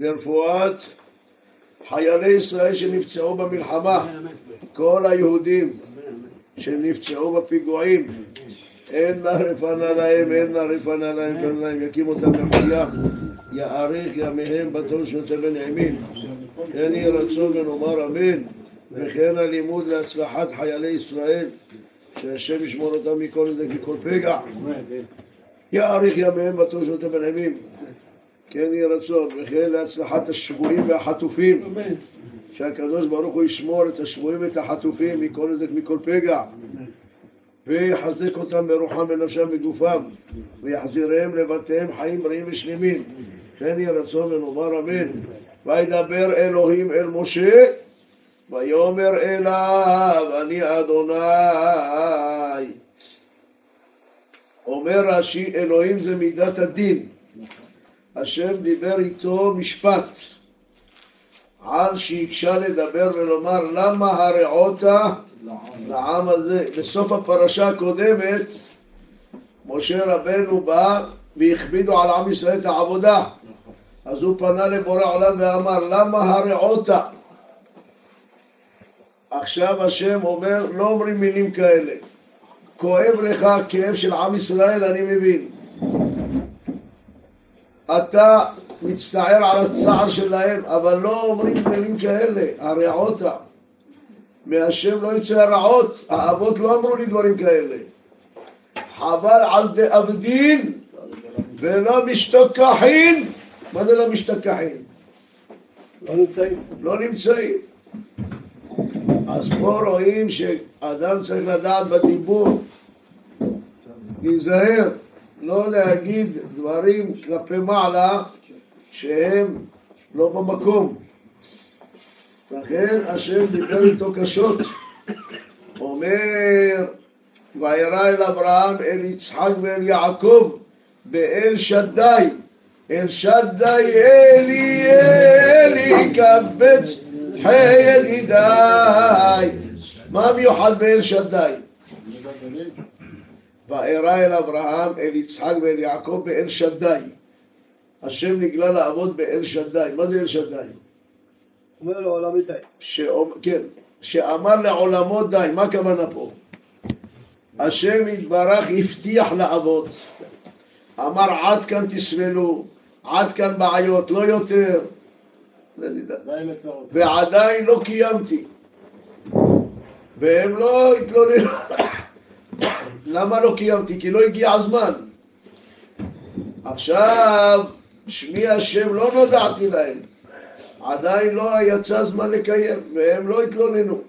לרפואת חיילי ישראל שנפצעו במלחמה, כל היהודים שנפצעו בפיגועים, אין לה רפנה להם, אין לה רפנה להם, אין להם, יקים אותם לחיה, יאריך ימיהם בתור שנותן בנעימים. כן יהי רצון ונאמר אמן, וכן הלימוד להצלחת חיילי ישראל, שהשם ישמור אותם מכל נדק וכל פגע. יאריך ימיהם בתור שנותן בנעימים. כן יהי רצון, וכן להצלחת השבויים והחטופים. שהקדוש ברוך הוא ישמור את השבויים ואת החטופים מכל נזק מכל פגע ויחזק אותם ברוחם ונפשם בגופם ויחזירם לבתיהם חיים בריאים ושלמים. כן יהי רצון ונאמר אמן. וידבר אלוהים אל משה ויאמר אליו אני אדוני אומר רש"י אלוהים זה מידת הדין השם דיבר איתו משפט על שהקשה לדבר ולומר למה הרעות לעם הזה. בסוף הפרשה הקודמת משה רבנו בא והכבידו על עם ישראל את העבודה. אז הוא פנה לבורא עולם ואמר למה הרעות עכשיו השם אומר לא אומרים מילים כאלה. כואב לך כאב של עם ישראל אני מבין אתה מצטער על הצער שלהם, אבל לא אומרים מילים כאלה, הרעותה. מהשם לא יצא הרעות, האבות לא אמרו לי דברים כאלה. חבל על דאבדין ולא משתכחין. מה זה לא משתכחין? לא נמצאים. לא נמצאים. אז פה רואים שאדם צריך לדעת בדיבור, להיזהר, לא להגיד דברים כלפי מעלה שהם לא במקום. לכן השם דיבר איתו קשות. אומר, וירא אל אברהם, אל יצחק ואל יעקב, באל שדי. אל שדי אלי אלי קבץ חי ידידיי. מה מיוחד באל שדי? וארא אל אברהם, אל יצחק ואל יעקב באל שדי. השם נגלה לעבוד באל שדי. מה זה אל שדי? אומר לו עולמי די. שאומ- כן, שאמר לעולמו די, מה הכוונה פה? השם יתברך הבטיח לאבות, אמר עד כאן תסבלו, עד כאן בעיות, לא יותר. ועדיין לא קיימתי. והם לא התלוננו. למה לא קיימתי? כי לא הגיע הזמן. עכשיו, שמי השם לא נודעתי להם. עדיין לא יצא זמן לקיים, והם לא התלוננו.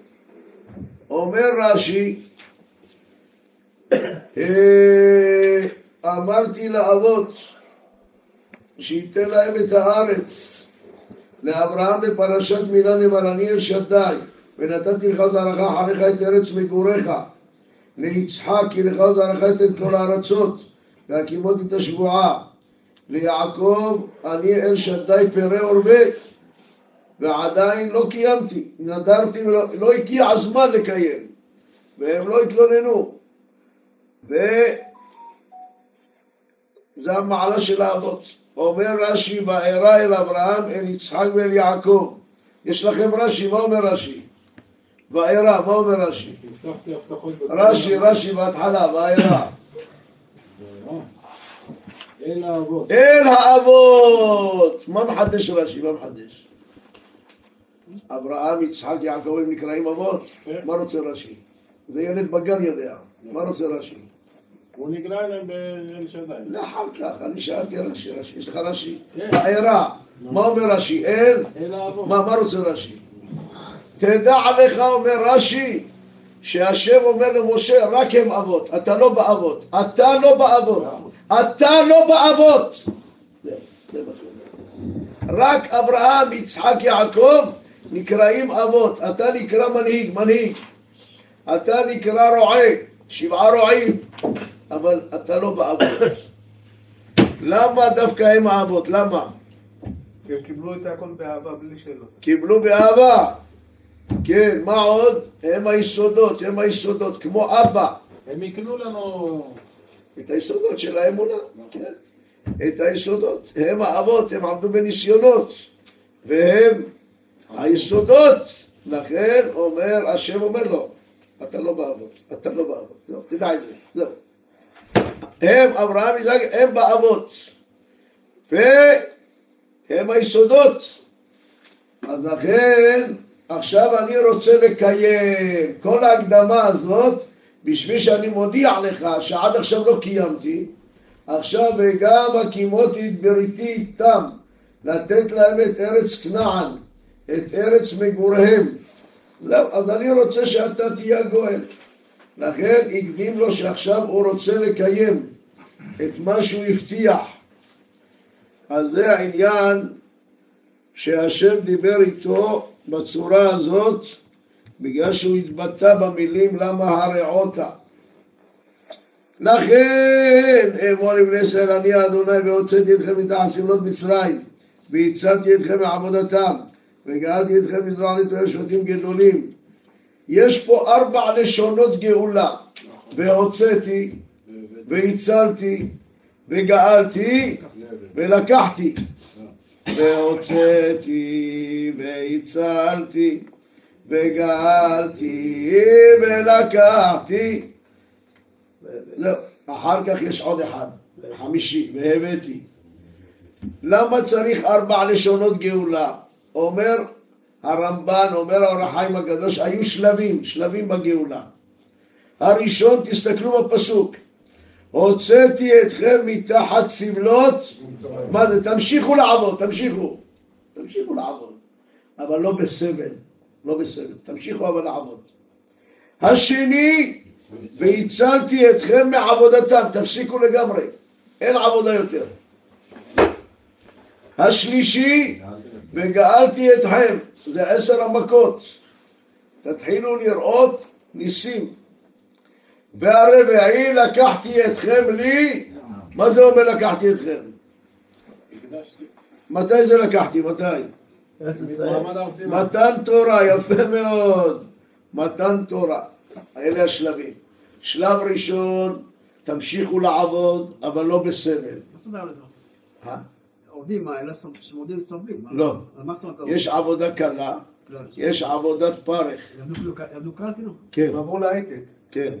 אומר רש"י, אה, אמרתי לאבות שייתן להם את הארץ לאברהם בפרשת מילה נאמר אני אל שדי ונתתי לך זרעך אחריך את ארץ מגוריך ליצחק כי לך זרעך את כל הארצות והקימות את השבועה. ליעקב אני אל שדי פרא עורבה ועדיין לא קיימתי, נדרתי ולא לא הגיע הזמן לקיים והם לא התלוננו. וזה המעלה של האבות. אומר רש"י וארא אל אברהם אל יצחק ואל יעקב. יש לכם רש"י, מה אומר רש"י? וארא, מה אומר רש"י? רש"י, רש"י בהתחלה, וארא אל האבות. אל האבות מה מחדש רש"י? מה מחדש? אברהם, יצחק, יעקב הם נקראים אבות? מה רוצה רש"י? זה ילד בגן יודע, מה רוצה רש"י? הוא נגלה אליהם באל שדי. לאחר כך, אני שאלתי רש"י, רש"י, יש לך רש"י? כן. מה אומר רש"י? אל? אל האבות. מה רוצה רש"י? תדע לך, אומר רש"י, שהשם אומר למשה, רק הם אבות, אתה לא באבות, אתה לא באבות, אתה לא באבות. רק אברהם, יצחק, יעקב נקראים אבות, אתה נקרא מנהיג, מנהיג. אתה נקרא רועה, שבעה רועים, אבל אתה לא באבות. למה דווקא הם האבות? למה? כי הם קיבלו את הכל באהבה בלי שאלות. קיבלו באהבה. כן, מה עוד? הם היסודות, הם היסודות, כמו אבא. הם יקנו לנו... את היסודות של האמונה, כן. את היסודות. הם האבות, הם עמדו בניסיונות. והם היסודות. לכן אומר, השם אומר לו, אתה לא באבות, אתה לא באבות, זהו, תדע את זה, זהו. הם, אברהם, הם באבות. והם היסודות. אז לכן, עכשיו אני רוצה לקיים כל ההקדמה הזאת בשביל שאני מודיע לך שעד עכשיו לא קיימתי, עכשיו וגם הקימותי את בריתי איתם, לתת להם את ארץ כנען, את ארץ מגוריהם. זהו, אז אני רוצה שאתה תהיה הגואל. לכן הקדים לו שעכשיו הוא רוצה לקיים את מה שהוא הבטיח. אז זה העניין שהשם דיבר איתו בצורה הזאת בגלל שהוא התבטא במילים למה הרעותה. לכן אמור לבני ישראל אני אדוני והוצאתי אתכם מתחת סמלות מצרים והצלתי אתכם מעבודתם וגאלתי אתכם מזרוע לתואר שבטים גדולים. יש פה ארבע לשונות גאולה והוצאתי והצלתי וגאלתי ולקחתי והוצאתי והצלתי וגאלתי ולקחתי זהו, אחר כך יש עוד אחד, חמישי, והבאתי. למה צריך ארבע לשונות גאולה? אומר הרמב"ן, אומר האור החיים הקדוש, היו שלבים, שלבים בגאולה. הראשון, תסתכלו בפסוק, הוצאתי אתכם מתחת סמלות, מה זה? תמשיכו לעבוד, תמשיכו, תמשיכו לעבוד, אבל לא בסבל, לא בסבל, תמשיכו אבל לעבוד. השני, והצלתי אתכם מעבודתם, תפסיקו לגמרי, אין עבודה יותר. השלישי, וגאלתי אתכם, זה עשר המכות, תתחילו לראות ניסים. והרביעי, לקחתי אתכם לי, מה זה אומר לקחתי אתכם? מתי זה לקחתי? מתי? מתן תורה, יפה מאוד. מתן תורה. אלה השלבים. שלב ראשון, תמשיכו לעבוד, אבל לא בסבל. מה זאת אומרת? אה? עובדים, מה, אלה סוב- שעובדים סובלים. לא. יש עבודה קלה, לא, יש עבודת פרך. יעבדו כאילו- קל כאילו? כן, עברו להייטק. כן.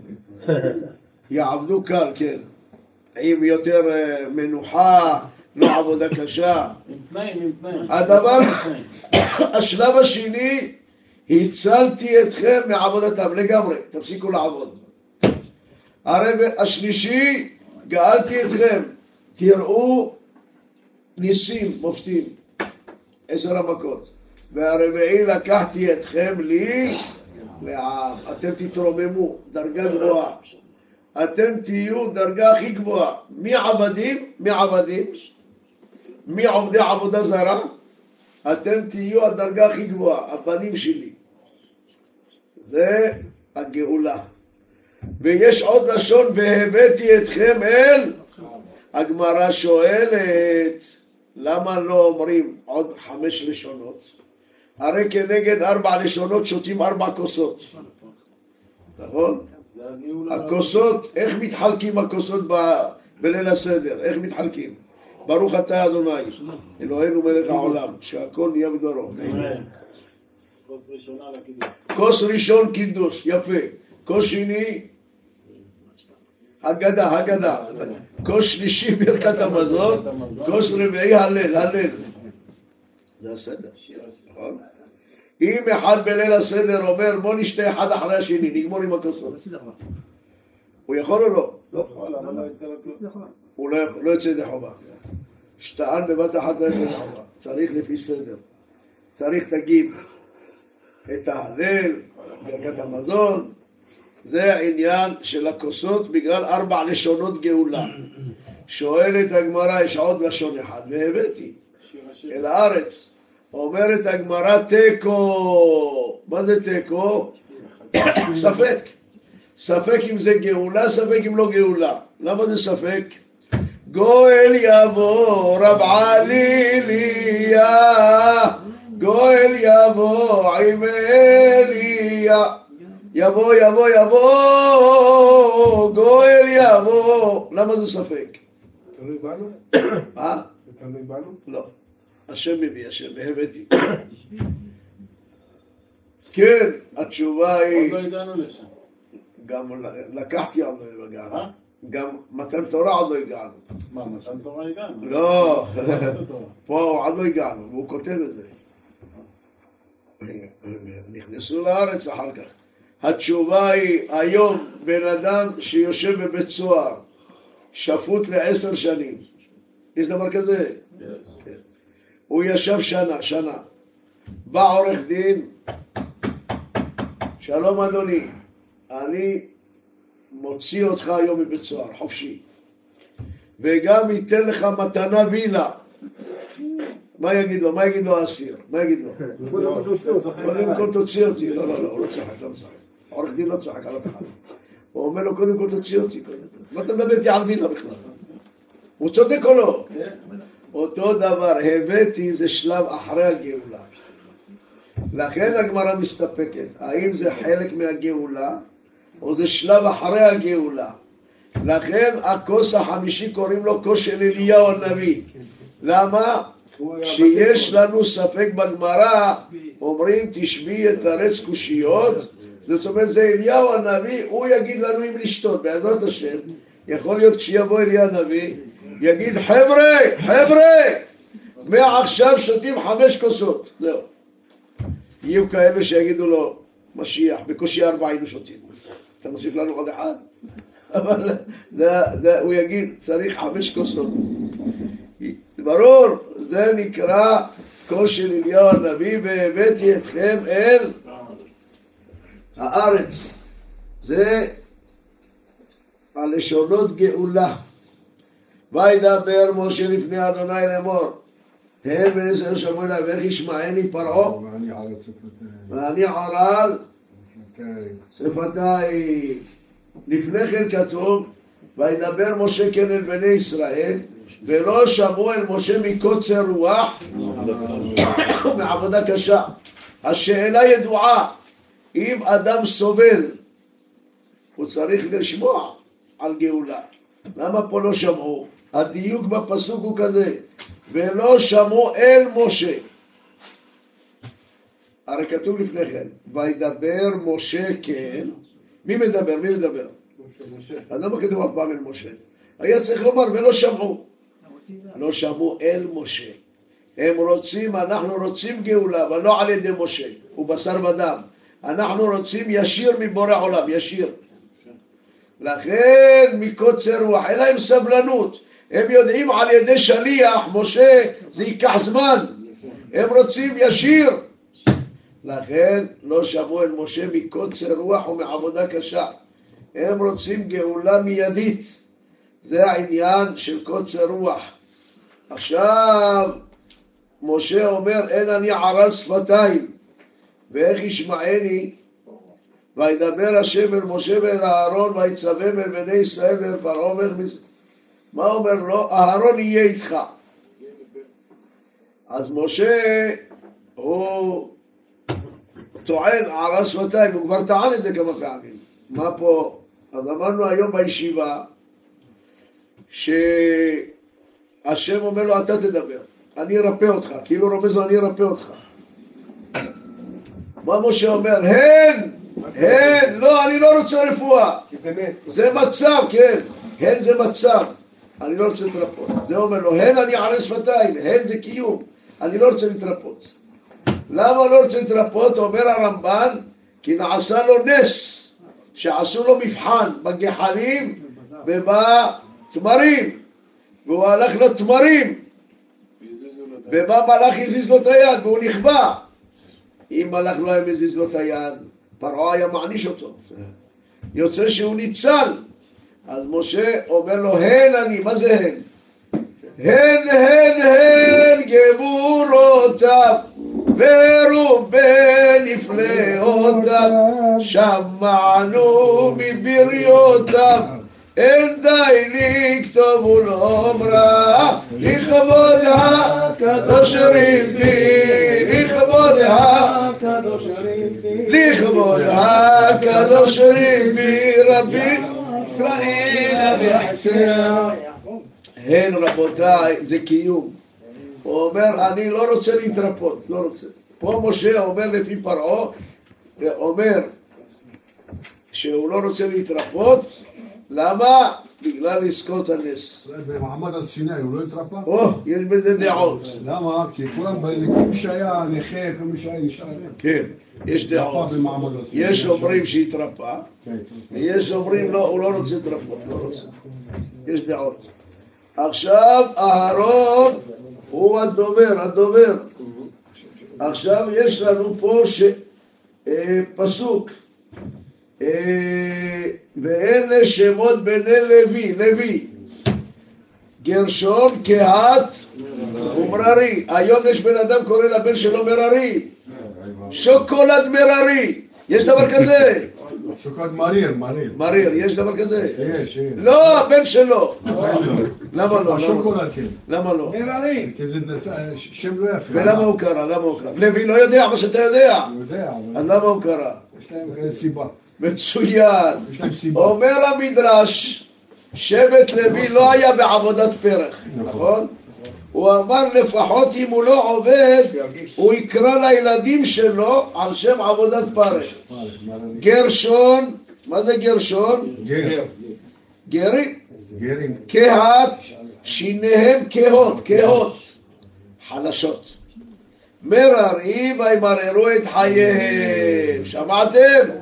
יעבדו קל, כן. עם יותר אה, מנוחה, לא עבודה קשה. עם תנאים, עם תנאים. הדבר-. השלב השני, הצלתי אתכם מעבודתם לגמרי, תפסיקו לעבוד. הרב השלישי, גאלתי אתכם, תראו ניסים מופתים, עשר המכות. והרביעי, לקחתי אתכם לי. אתם תתרוממו, דרגה גבוהה. אתם תהיו דרגה הכי גבוהה. מי עבדים? מי עבדים? מי עובדי עבודה זרה? אתם תהיו הדרגה הכי גבוהה, הבנים שלי. זה הגאולה. ויש עוד לשון, והבאתי אתכם אל, הגמרא שואלת, למה לא אומרים עוד חמש לשונות? הרי כנגד ארבע לשונות שותים ארבע כוסות, נכון? הכוסות, איך מתחלקים הכוסות בליל הסדר? איך מתחלקים? ברוך אתה אדוני, אלוהינו מלך העולם, שהכל נהיה בדברו. כוס ראשון קידוש, יפה. כוס שני, הגדה, הגדה. כוס שלישי ברכת המזון, כוס רביעי הלל, הלל. זה הסדר, נכון? אם אחד בליל הסדר אומר בוא נשתה אחד אחרי השני, נגמור עם הכוסות. הוא יכול או לא? יכול, אבל לא יצא לו כלום. בסדר, אבל. הוא לא, יכול- לא יוצא ידי חובה. שטען בבת אחת לא יוצא ידי חובה. צריך לפי סדר. צריך תגיד את ההלל, ברכת המזון. זה העניין של הכוסות בגלל ארבע לשונות גאולה. שואלת הגמרא, יש עוד לשון אחד, והבאתי. אל הארץ. אומרת הגמרא תיקו. מה זה תיקו? ספק. ספק אם זה גאולה, ספק אם לא גאולה. למה זה ספק? גואל יבוא רב עליליה, גואל יבוא עם אליה. יבוא, יבוא, יבוא, גואל יבוא. למה זה ספק? תלוי בנו? אה? זה תלוי בנו? לא. השם מביא, השם, והבאתי. כן, התשובה עוד היא, לא הגענו לשם. גם לקחתי עוד לא הגענו. גם מתן תורה עוד לא הגענו. מה, מתן תורה הגענו? לא. פה עוד לא הגענו, והוא כותב את זה. נכנסו לארץ אחר כך. התשובה היא, היום בן אדם שיושב בבית סוהר, שפוט לעשר שנים, יש דבר כזה? כן. הוא ישב שנה, שנה. בא עורך דין, שלום אדוני, אני מוציא אותך היום מבית סוהר, חופשי. וגם ייתן לך מתנה וילה. מה יגיד לו? מה יגיד לו האסיר? מה יגיד לו? קודם כל תוציא אותי. לא, לא, לא, הוא לא צוחק, לא צוחק. עורך דין לא צוחק על אף אחד. הוא אומר לו, קודם כל תוציא אותי. מה אתה מדבר איתי על וילה בכלל? הוא צודק או לא? אותו דבר, הבאתי זה שלב אחרי הגאולה. לכן הגמרא מסתפקת. האם זה חלק מהגאולה, או זה שלב אחרי הגאולה? לכן הכוס החמישי קוראים לו כוס של אליהו הנביא. למה? כשיש לנו ספק בגמרא, אומרים תשבי יתרץ קושיות, זאת אומרת זה אליהו הנביא, הוא יגיד לנו אם לשתות, בעזרת השם, יכול להיות כשיבוא אליהו הנביא, יגיד חבר'ה, חבר'ה, מעכשיו שותים חמש כוסות, זהו. יהיו כאלה שיגידו לו, משיח, בקושי ארבע היינו שותים, אתה מוסיף לנו עוד אחד? אבל זה, זה, הוא יגיד, צריך חמש כוסות. ברור, זה נקרא של אליהו הנביא, והבאתי אתכם אל הארץ. זה הלשונות גאולה. וידבר משה לפני אדוני לאמור, הן בני ישראל שמעו אליי, ואיך ישמעני פרעה, ואני ערל שפתיים. שפתיים. לפני כן כתוב, וידבר משה כן אל בני ישראל, ולא שמעו אל משה מקוצר רוח מעבודה קשה. השאלה ידועה, אם אדם סובל, הוא צריך לשמוע על גאולה. למה פה לא שמעו? הדיוק בפסוק הוא כזה, ולא שמעו אל משה. הרי כתוב לפני כן, וידבר משה כן, מי מדבר? מי מדבר? אז למה כתוב אף פעם אל משה? היה צריך לומר ולא שמעו. לא שמעו אל משה. הם רוצים, אנחנו רוצים גאולה, אבל לא על ידי משה, הוא בשר ודם. אנחנו רוצים ישיר מבורא עולם, ישיר. לכן מקוצר רוח, אין להם סבלנות. הם יודעים על ידי שליח, משה, זה ייקח זמן. הם רוצים ישיר. לכן לא שמעו אל משה מקוצר רוח ומעבודה קשה. הם רוצים גאולה מיידית. זה העניין של קוצר רוח. עכשיו, משה אומר, אין אני ערל שפתיים, ואיך ישמעני? וידבר השם אל משה ואל אהרון, ויצווהם אל בני ישראל ואל פרעה. מה אומר לו? אהרון יהיה איתך. אז משה, הוא טוען ערל שפתיים, הוא כבר טען את זה כמה פעמים. מה פה? אז אמרנו היום בישיבה, שהשם אומר לו, אתה תדבר, אני ארפא אותך, כאילו רומז לו, אני ארפא אותך. מה משה אומר? הן, הן, לא, אני לא רוצה רפואה. כי זה נס. זה מצב, כן, הן זה מצב, אני לא רוצה להתרפות. זה אומר לו, הן אני ערל שפתיים, הן זה קיום, אני לא רוצה להתרפות. למה לא רוצה להתרפות? אומר הרמב"ן, כי נעשה לו נס, שעשו לו מבחן בגחלים ובתמרים, והוא הלך לתמרים, ובא מלאך הזיז לו את היד והוא נכבה. אם מלאך לא היה מזיז לו את היד, פרעה היה מעניש אותו. יוצא שהוא ניצל. אז משה אומר לו, הן אני, מה זה הן? הן, הן, הן גבורותיו, ורובה נפלאותיו, שמענו מבריותיו. אין די לכתוב ולאומרה, לכבוד הקדוש ריבי, לכבוד הקדוש לכבוד הקדוש ריבי רבי ישראל ויחסר. הן רבותיי, זה קיום. הוא אומר, אני לא רוצה להתרפות, לא רוצה. פה משה אומר לפי פרעה, אומר שהוא לא רוצה להתרפות, למה? בגלל לזכור את הנס. במעמד על סיני הוא לא התרפא? או, יש בזה דעות. למה? כי כולם, מי שהיה נכה, כל מי שהיה נשאר. כן, יש דעות. יש אומרים שהתרפא, כן, ויש אומרים לא, הוא לא רוצה להתרפות, לא רוצה. יש דעות. עכשיו אהרון הוא הדובר, הדובר. עכשיו יש לנו פה. אה, פסוק אה, ואלה שמות בני לוי, לוי גרשון, קהת ומררי היום יש בן אדם קורא לבן שלו מררי שוקולד מררי יש דבר כזה? שוקולד מריר, מריר. מריר, יש דבר כזה? יש, יש. לא, הבן שלו למה לא? למה? השוקולד כן. למה לא? מררי. כי זה שם לא יפה. ולמה הוא קרא? למה הוא קרא? לוי לא יודע מה שאתה יודע אני יודע, אז למה הוא קרא? יש להם סיבה. מצוין. אומר המדרש, שבט לוי לא היה בעבודת פרח, נכון? הוא אמר לפחות אם הוא לא עובד, הוא יקרא לילדים שלו על שם עבודת פרח. גרשון, מה זה גרשון? גר. גרי? גרים. קהת, שיניהם קהות, קהות, חלשות. מררי וימררו את חייהם. שמעתם?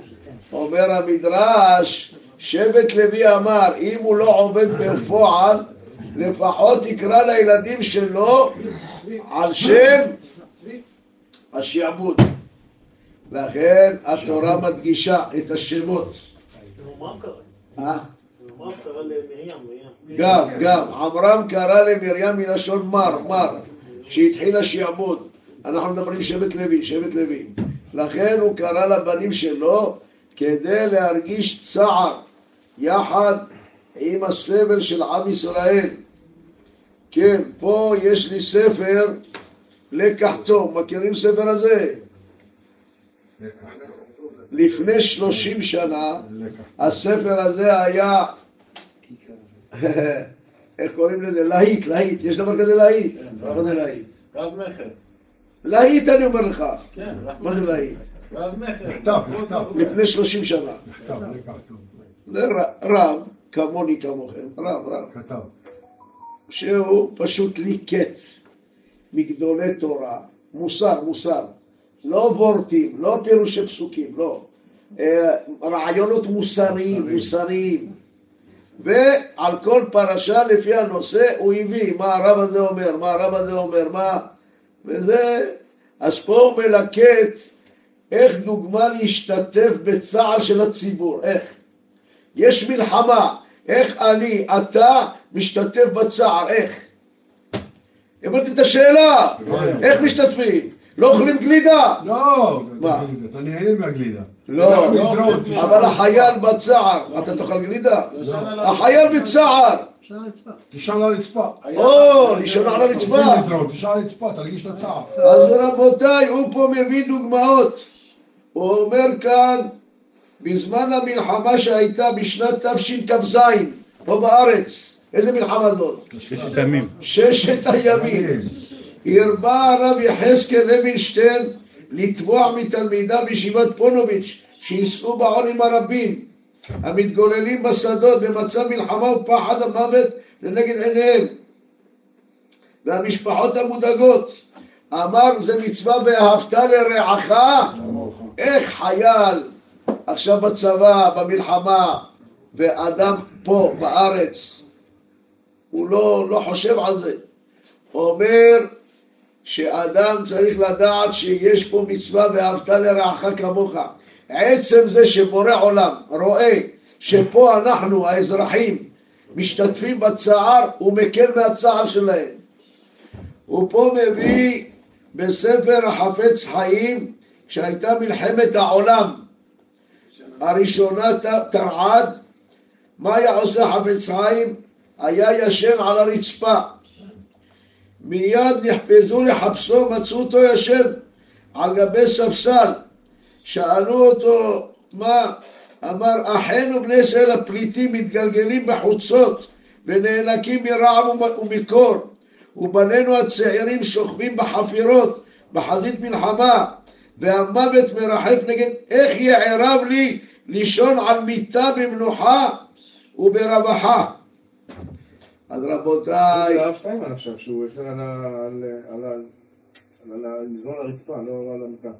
אומר המדרש, שבט לוי אמר, אם הוא לא עובד בפועל, לפחות יקרא לילדים שלו על שם השעבוד. לכן התורה מדגישה את השמות. אה? גם, גם, עמרם קרא למרים מלשון מר, מר, כשהתחיל השעבוד. אנחנו מדברים שבט לוי, שבט לוי. לכן הוא קרא לבנים שלו כדי להרגיש צער יחד עם הסבל של עם ישראל. כן, פה יש לי ספר לקח טוב, מכירים ספר הזה? לפני שלושים שנה. הספר הזה היה, איך קוראים לזה? להיט, להיט. יש דבר כזה להיט? מה זה להיט? להיט אני אומר לך. כן, מה זה להיט? לפני שלושים שנה. רב, כמוני כמוכם, רב, רב, כתב. שהוא פשוט ליקט מגדולי תורה, מוסר, מוסר. לא וורטים, לא פירושי פסוקים, לא. אה, רעיונות מוסריים, מוסריים. ועל כל פרשה לפי הנושא הוא הביא מה הרב הזה אומר, מה הרב הזה אומר, מה... וזה... אז פה הוא מלקט איך דוגמה להשתתף בצער של הציבור, איך? יש מלחמה, איך אני, אתה, משתתף בצער, איך? הבנתם את השאלה? איך משתתפים? לא אוכלים גלידה? לא! מה? אתה נהנה מהגלידה. לא. אבל החייל בצער, אתה תאכל גלידה? החייל בצער. תישן על הרצפה. או, לישון על הרצפה. תישן על הרצפה, תרגיש את הצער. אז רבותיי, הוא פה מביא דוגמאות. הוא אומר כאן, בזמן המלחמה שהייתה בשנת תשכ"ז, פה בארץ, איזה מלחמה זאת? ששת הימים. ששת הימים. הרבה הרב יחזקאל לוינשטיין לתבוע מתלמידיו בישיבת פונוביץ' שיישאו בעולים הרבים המתגוללים בשדות במצב מלחמה ופחד המוות לנגד עיניהם והמשפחות המודאגות אמר זה מצווה ואהבת לרעך איך חייל עכשיו בצבא, במלחמה ואדם פה בארץ הוא לא, לא חושב על זה אומר שאדם צריך לדעת שיש פה מצווה ואהבת לרעך כמוך. עצם זה שבורא עולם רואה שפה אנחנו האזרחים משתתפים בצער, הוא מקל מהצער שלהם. הוא פה מביא בספר החפץ חיים, כשהייתה מלחמת העולם הראשונה תרעד, מה היה עושה חפץ חיים? היה ישן על הרצפה. מיד נחפזו לחפשו, מצאו אותו יושב על גבי ספסל. שאלו אותו, מה? אמר, אחינו בני ישראל הפליטים מתגלגלים בחוצות ונאנקים מרעב ומ- ומקור ובנינו הצעירים שוכבים בחפירות, בחזית מלחמה, והמוות מרחף נגד, איך יערב לי לישון על מיטה במנוחה וברווחה. אז רבותיי, זה הרב שטיינמן עכשיו, שהוא יושב על ה... על ה... על ה... על ה... מזרון הרצפה, לא על המיטה.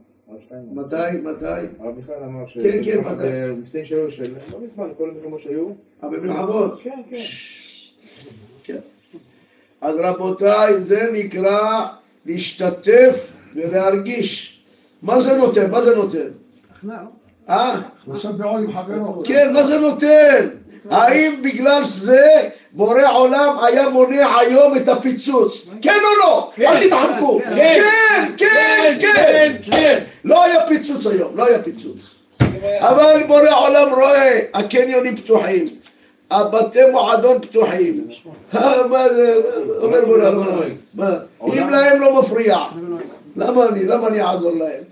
מתי, מתי? הרב מיכאל אמר ש... כן, כן, מתי? במבצעים שהיו של... לא מזמן, כל המקומות שהיו. אה, במלחמות. כן, כן. כן. אז רבותיי, זה נקרא להשתתף ולהרגיש. מה זה נותן? מה זה נותן? לא? אה? לעשות בעול עם חברו. כן, מה זה נותן? האם בגלל זה בורא עולם היה מונע היום את הפיצוץ? כן או לא? אל תתחמקו. כן, כן, כן, כן. לא היה פיצוץ היום, לא היה פיצוץ. אבל בורא עולם רואה, הקניונים פתוחים, הבתי מועדון פתוחים. מה זה, אומר בורא עולם, מה? אם להם לא מפריע, למה אני, למה אני אעזור להם?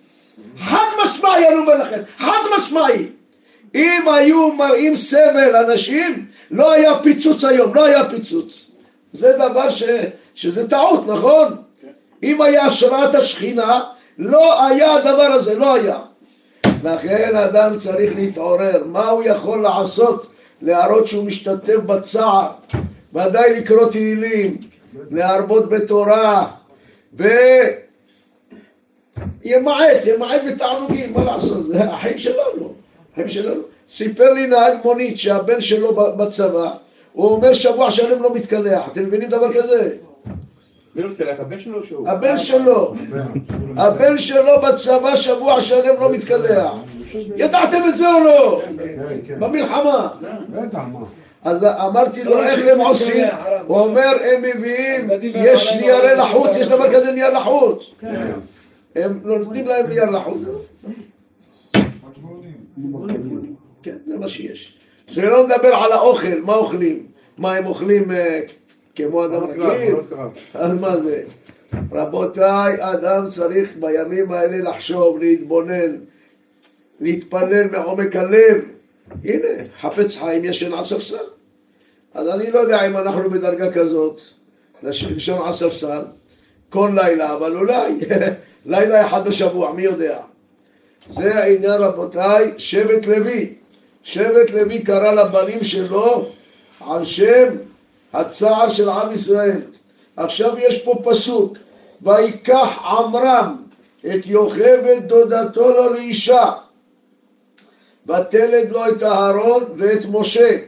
חד משמעי אני אומר לכם, חד משמעי. אם היו מראים סבל אנשים, לא היה פיצוץ היום, לא היה פיצוץ. זה דבר ש, שזה טעות, נכון? אם היה השראת השכינה, לא היה הדבר הזה, לא היה. לכן אדם צריך להתעורר, מה הוא יכול לעשות להראות שהוא משתתף בצער, ודאי לקרוא תהילים, להרבות בתורה, וימעט, ימעט בתענוגים, מה לעשות, זה החיים שלנו, החיים שלנו. סיפר לי נהג מונית שהבן שלו בצבא, הוא אומר שבוע שלם לא מתקלח, אתם מבינים דבר כזה? לא? הבן שלו? הבן שלו, בצבא שבוע שלם לא מתקלח. ידעתם את זה או לא? כן, כן. במלחמה. אז אמרתי לו איך הם עושים, הוא אומר הם מביאים, יש ניירי לחוץ, יש דבר כזה נייר לחוץ. הם נותנים להם נייר לחוץ. כן, זה מה שיש. שלא נדבר על האוכל, מה אוכלים? מה הם אוכלים אה, כמו אדם רגיל? אז מה זה? רבותיי, אדם צריך בימים האלה לחשוב, להתבונן, להתפלל מעומק הלב. הנה, חפץ חיים ישן על ספסל. אז אני לא יודע אם אנחנו בדרגה כזאת, לישון על ספסל, כל לילה, אבל אולי לילה אחד בשבוע, מי יודע. זה העניין רבותיי, שבט לוי. שבט לוי קרא לבנים שלו על שם הצער של עם ישראל. עכשיו יש פה פסוק, ויקח עמרם את יוכבד דודתו לו לאישה, ותלד לו את אהרון ואת משה.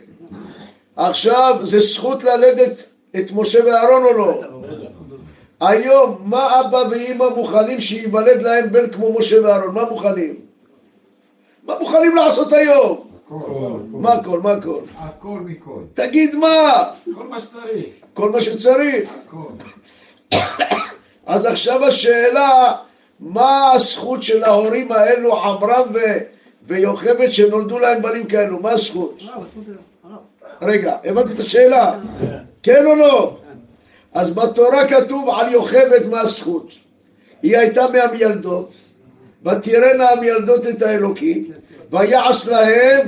עכשיו, זה זכות ללדת את משה ואהרון או לא? היום, מה אבא ואימא מוכנים שייוולד להם בן כמו משה ואהרון? מה מוכנים? מה מוכנים לעשות היום? הכל. מה הכל? מה הכל? הכל מכל. תגיד מה? כל מה שצריך. כל מה שצריך. הכל. אז עכשיו השאלה, מה הזכות של ההורים האלו, עמרם ו... ויוכבד, שנולדו להם בנים כאלו? מה הזכות? היא הרב. רגע, הבנתי את השאלה. כן או לא? אז בתורה כתוב על יוכבד מה הזכות. היא הייתה מהמילדות, ותראינה המילדות את האלוקים, ויעש להם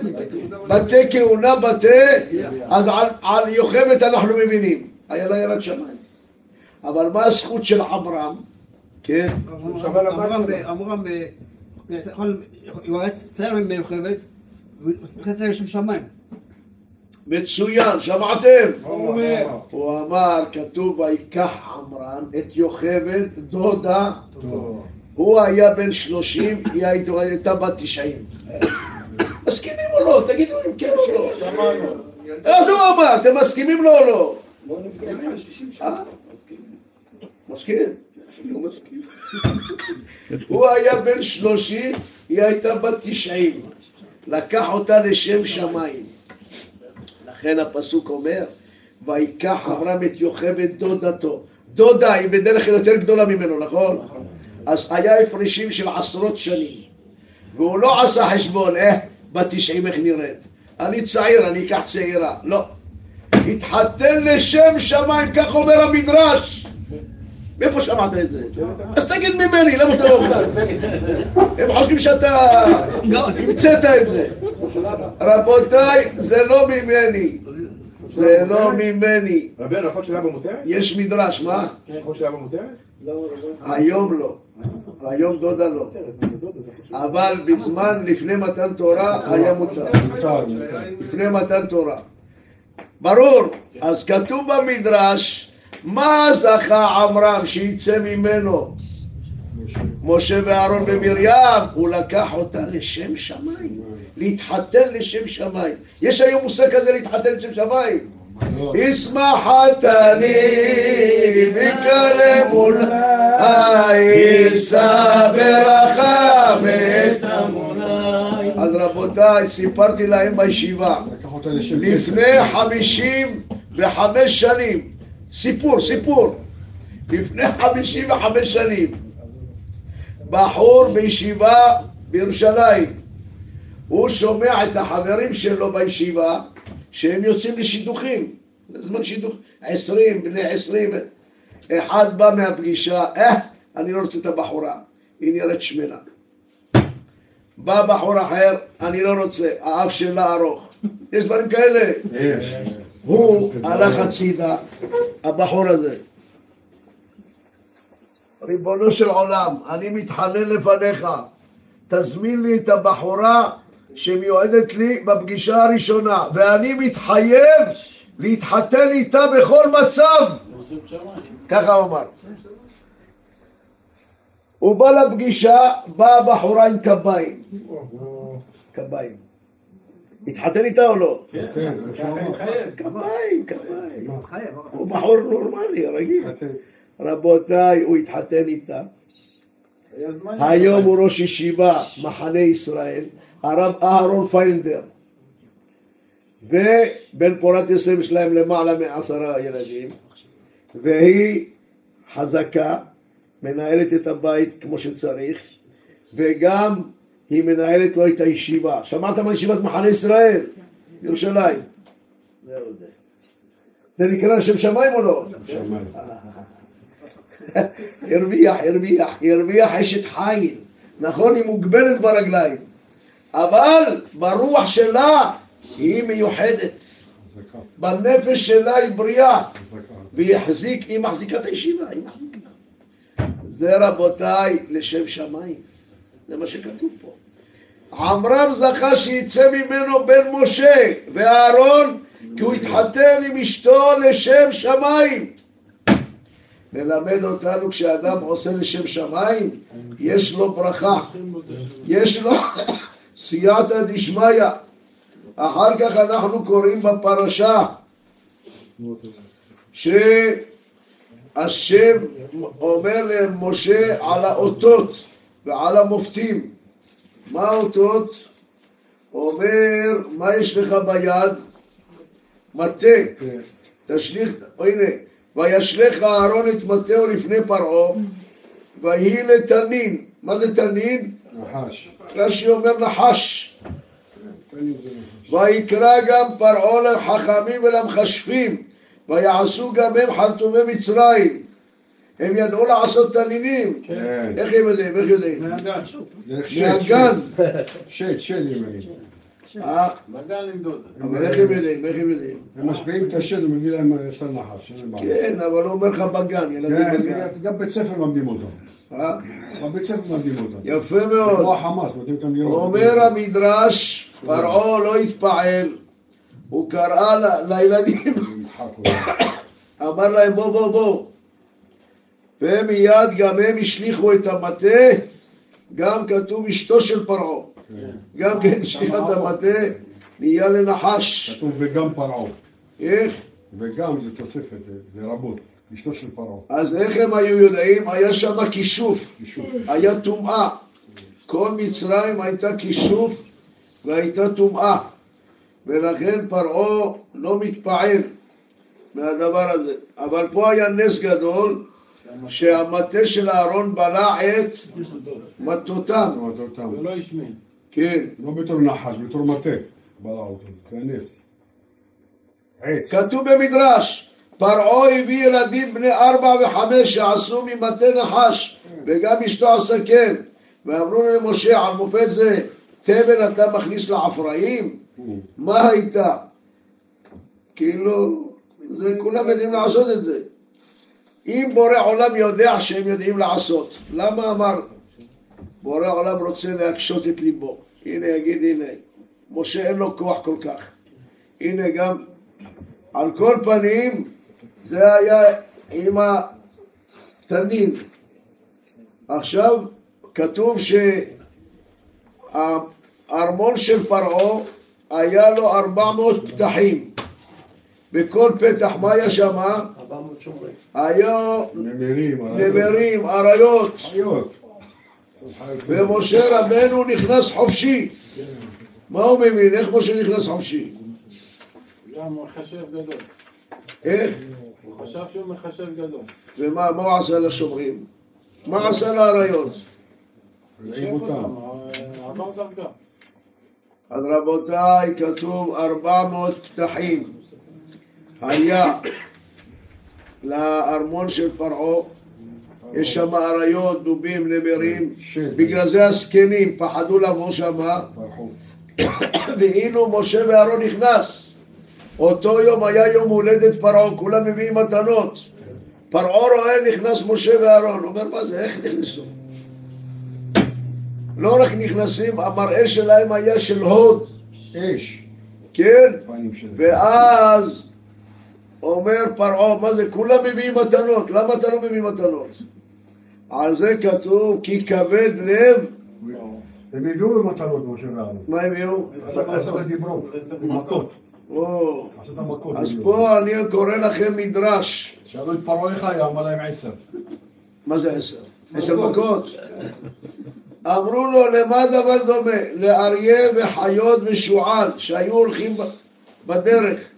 בתי כהונה, בתי, אז על, על יוכבד אנחנו מבינים, היה לה ירד שמיים. אבל מה הזכות של עמרם? כן? יכול, הוא היה צעיר מיוחדת, והוא נכנס לשם שמיים. מצוין, שמעתם? הוא אומר. הוא אמר, כתוב, ויקח עמרם את יוכבד דודה, הוא היה בן שלושים, היא הייתה- בת תשעים. מסכימים או לא? תגידו אם כן או לא. אז הוא אמר, אתם מסכימים לו או לא? אה? מסכים. הוא היה בן שלושים, היא הייתה בת תשעים. לקח אותה לשם שמיים. לכן הפסוק אומר, ויקח אברהם את יוכבד דודתו. דודה היא בדרך כלל יותר גדולה ממנו, נכון? אז היה הפרשים של עשרות שנים. והוא לא עשה חשבון, אה, בת תשעים איך נראית. אני צעיר, אני אקח צעירה. לא. התחתן לשם שמיים, כך אומר המדרש. מאיפה שמעת את זה? אז תגיד ממני, למה אתה לא אומר? הם חושבים שאתה המצאת את זה. רבותיי, זה לא ממני. זה לא ממני. רבנו, אחות של אבא מותרת? יש מדרש, מה? אחות של אבא מותרת? היום לא. היום דודה לא. אבל בזמן, לפני מתן תורה, היה מותר. לפני מתן תורה. ברור. אז כתוב במדרש, מה זכה עמרם שיצא ממנו? משה ואהרון ומרים, הוא לקח אותה לשם שמיים, להתחתן לשם שמיים. יש היום מושג כזה להתחתן לשם שמיים? ישמח חתני בקרב אולי, יישא ברכה מת אז רבותיי, סיפרתי להם בישיבה. לפני חמישים וחמש שנים, סיפור, סיפור, לפני חמישים וחמש שנים, בחור בישיבה בירושלים, הוא שומע את החברים שלו בישיבה שהם יוצאים לשידוכים, זמן שידוך, עשרים, בני עשרים, אחד בא מהפגישה, אה, אני לא רוצה את הבחורה, היא נראית שמנה. בא בחור אחר, אני לא רוצה, האף שלה ארוך. יש דברים כאלה. יש. הוא הלך הצידה, הבחור הזה. ריבונו של עולם, אני מתחנן לפניך, תזמין לי את הבחורה שמיועדת לי בפגישה הראשונה, ואני מתחייב להתחתן איתה בכל מצב. ככה הוא אמר. הוא בא לפגישה, באה הבחורה עם קביים. קביים. התחתן איתה או לא? כן. קביים, קביים. הוא בחור נורמלי, רגיל. רבותיי, הוא התחתן איתה. היום הוא ראש ישיבה, מחנה ישראל, הרב אהרון פיינדר. ובן פורת יוסף יש להם למעלה מעשרה ילדים, והיא חזקה, מנהלת את הבית כמו שצריך, וגם היא מנהלת לו את הישיבה. שמעתם על ישיבת מחנה ישראל? ירושלים. זה. נקרא שם שמיים או לא? שמיים. הרוויח, הרוויח, הרוויח אשת חיל. נכון, היא מוגבלת ברגליים, אבל ברוח שלה היא מיוחדת. בנפש שלה היא בריאה. והיא החזיק, היא מחזיקה את הישיבה, היא מחזיקה. זה רבותיי לשם שמיים, זה מה שכתוב פה. עמרם זכה שיצא ממנו בן משה ואהרון כי הוא התחתן עם אשתו לשם שמיים. מלמד אותנו כשאדם עושה לשם שמיים, יש לו ברכה, יש לו סייעתא דשמיא. אחר כך אנחנו קוראים בפרשה שהשם אומר למשה על האותות ועל המופתים. מה האותות? אומר, מה יש לך ביד? מטה. כן. תשליך, הנה, וישלך אהרון את מטהו לפני פרעה, ויהי לתנין. מה זה תנין? נחש. רש"י אומר נחש. ויקרא גם פרעה לחכמים ולמכשפים, ויעשו גם הם חרטומי מצרים. הם ידעו לעשות תנינים. כן. איך הם יודעים? איך יודעים? שד, מהגן. שד, שד הם אה, דודה. אבל איך הם יודעים? איך הם יודעים? הם משפיעים את השד, הוא מביא להם, יש להם נחש. כן, אבל הוא אומר לך בגן, ילדים כן, בגן. גם בית ספר מלמדים אותו. אה? בבית ספר מלמדים אותו. יפה כמו מאוד. החמאס, נותנים אותם לראות. אומר המדרש, פרעה לא התפעל, הוא קרא לילדים. אמר להם בוא בוא בוא. ומיד גם הם השליכו את המטה, גם כתוב אשתו של פרעה. גם כן השליכה את המטה, נהיה לנחש. כתוב וגם פרעה. איך? וגם זה תוספת, זה- רבות. אשתו של פרעה. אז איך הם היו יודעים? היה שם כישוף. היה טומאה. כל מצרים הייתה כישוף והייתה טומאה. ולכן פרעה לא מתפעל מהדבר הזה. אבל פה היה נס גדול שהמטה של אהרון בלע את מטותם. ולא השמין. כן. לא בתור נחש, בתור מטה. בלע אותו. הנס. עץ. כתוב במדרש, פרעה הביא ילדים בני ארבע וחמש שעשו ממטה נחש, וגם אשתו עשה כן. ואמרו למשה, על מופת זה, תבן אתה מכניס לעפראים? מה הייתה? כאילו, זה כולם יודעים לעשות את זה. אם בורא עולם יודע שהם יודעים לעשות, למה אמר בורא עולם רוצה להקשות את ליבו? הנה יגיד הנה, משה אין לו כוח כל כך. הנה גם, על כל פנים, זה היה עם התנין. עכשיו כתוב שהארמון של פרעה היה לו ארבע מאות פתחים. בכל פתח, מה היה שם? 400 שומרים. היה נמרים, נמרים, אריות. ומשה רבנו נכנס חופשי. מה הוא מבין? איך משה נכנס חופשי? גם מחשב גדול. איך? הוא חשב שהוא מחשב גדול. ומה מה הוא עשה לשומרים? מה עשה לאריות? אה. אז רבותיי, כתוב ארבע מאות פתחים היה לארמון של פרעה, יש שם אריות, דובים, נמרים, שד. בגלל זה הזקנים פחדו לבוא שמה, ברחו. ואילו משה ואהרון נכנס. אותו יום היה יום הולדת פרעה, כולם מביאים מתנות. פרעה רואה נכנס משה ואהרון, אומר מה זה, איך נכנסו? לא רק נכנסים, המראה שלהם היה של הוד, אש. כן? ואז אומר פרעה, מה זה, כולם מביאים מתנות, למה אתה לא מביא מתנות? על זה כתוב, כי כבד לב, הם הביאו במתנות, משה ואהרון. מה הם הביאו? עשת דיברות. מכות. אז. פה אני קורא לכם מדרש. שאלו את פרעה איך היה, אמר להם עשר. מה זה עשר? עשר מכות? אמרו לו, למה דבר דומה? לאריה וחיות ושועל שהיו הולכים בדרך.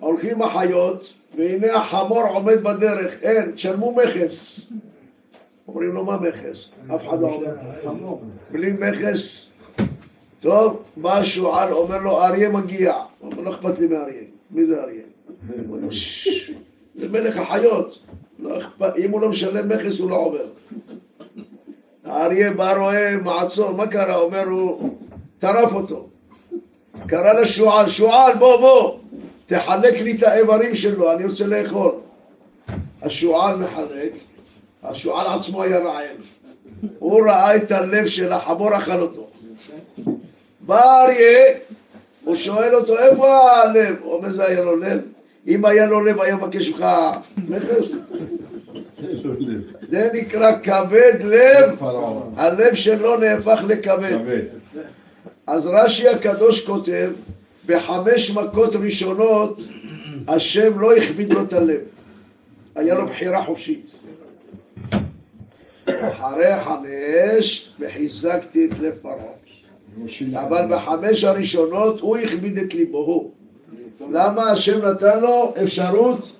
הולכים החיות, והנה החמור עומד בדרך, אין, תשלמו מכס. אומרים לו, מה מכס? אף אחד לא אומר. בלי מכס. טוב, בא השועל, אומר לו, אריה מגיע. הוא אומר, לא אכפת לי מאריה. מי זה אריה? הוא אומר, "ששש, זה מלך החיות. לא אכפת, אם הוא לא משלם מכס הוא לא עובר. האריה בא רואה מעצור, מה קרה? אומר הוא, טרף אותו. קרא לשועל, שועל בוא בוא, תחלק לי את האיברים שלו, אני רוצה לאכול. השועל מחלק, השועל עצמו היה רעב. הוא ראה את הלב של החמור, אכל אותו. בא אריה, הוא שואל אותו, איפה הלב? הוא אומר, זה היה לו לב? אם היה לו לב, היה מבקש ממך? זה נקרא כבד לב. הלב שלו נהפך לכבד. כבד. אז רש"י הקדוש כותב, בחמש מכות ראשונות השם לא הכביד לו את הלב, היה לו בחירה חופשית. אחרי חמש, וחיזקתי את לב פרעה. אבל בחמש הראשונות הוא הכביד את ליבו. למה השם נתן לו אפשרות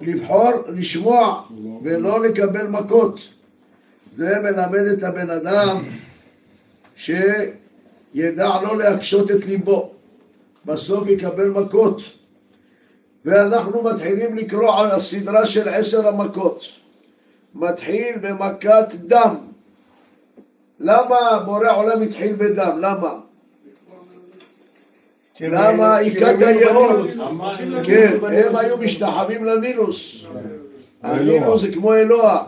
לבחור, לשמוע ולא לקבל מכות? זה מלמד את הבן אדם שידע לא להקשות את ליבו, בסוף יקבל מכות. ואנחנו מתחילים לקרוא על הסדרה של עשר המכות. מתחיל במכת דם. למה בורא עולם התחיל בדם? למה? למה היכת היאור? כן, הם היו משתחווים לנילוס. הנילוס זה כמו אלוה.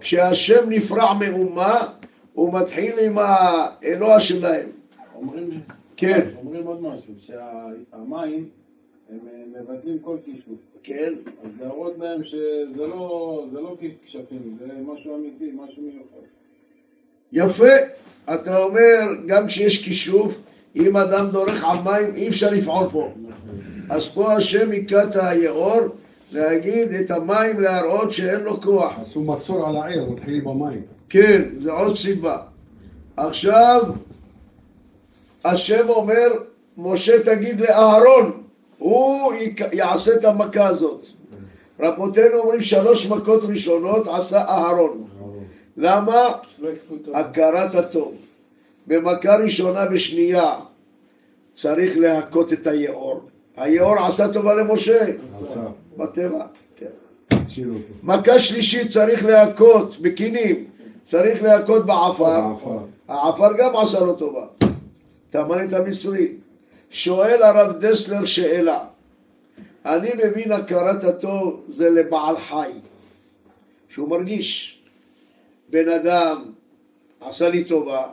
כשהשם נפרע מאומה, הוא מתחיל עם האלוה שלהם. אומרים, כן. אומרים עוד משהו, שהמים הם אה, מבטלים כל כישוף. כן. אז להראות להם שזה לא, זה לא כשפים, זה משהו אמיתי, משהו מיוחד. יפה. אתה אומר, גם כשיש כישוף, אם אדם דורך על מים, אי אפשר לפעול פה. אז פה השם היכה את היאור להגיד את המים להראות שאין לו כוח. עשו מצור על העיר, מתחילים במים. כן, זה עוד סיבה. עכשיו, השם אומר, משה תגיד לאהרון, הוא יעשה את המכה הזאת. רבותינו אומרים שלוש מכות ראשונות עשה אהרון. למה? הכרת הטוב. במכה ראשונה ושנייה צריך להכות את היאור. היאור עשה טובה למשה. בטבע. כן. מכה שלישית צריך להכות בכינים, צריך להכות בעפר. העפר. גם עשה לו טובה. תמנית המצרי. שואל הרב דסלר שאלה. אני מבין הכרת הטוב זה לבעל חי, שהוא מרגיש. בן אדם עשה לי טובה,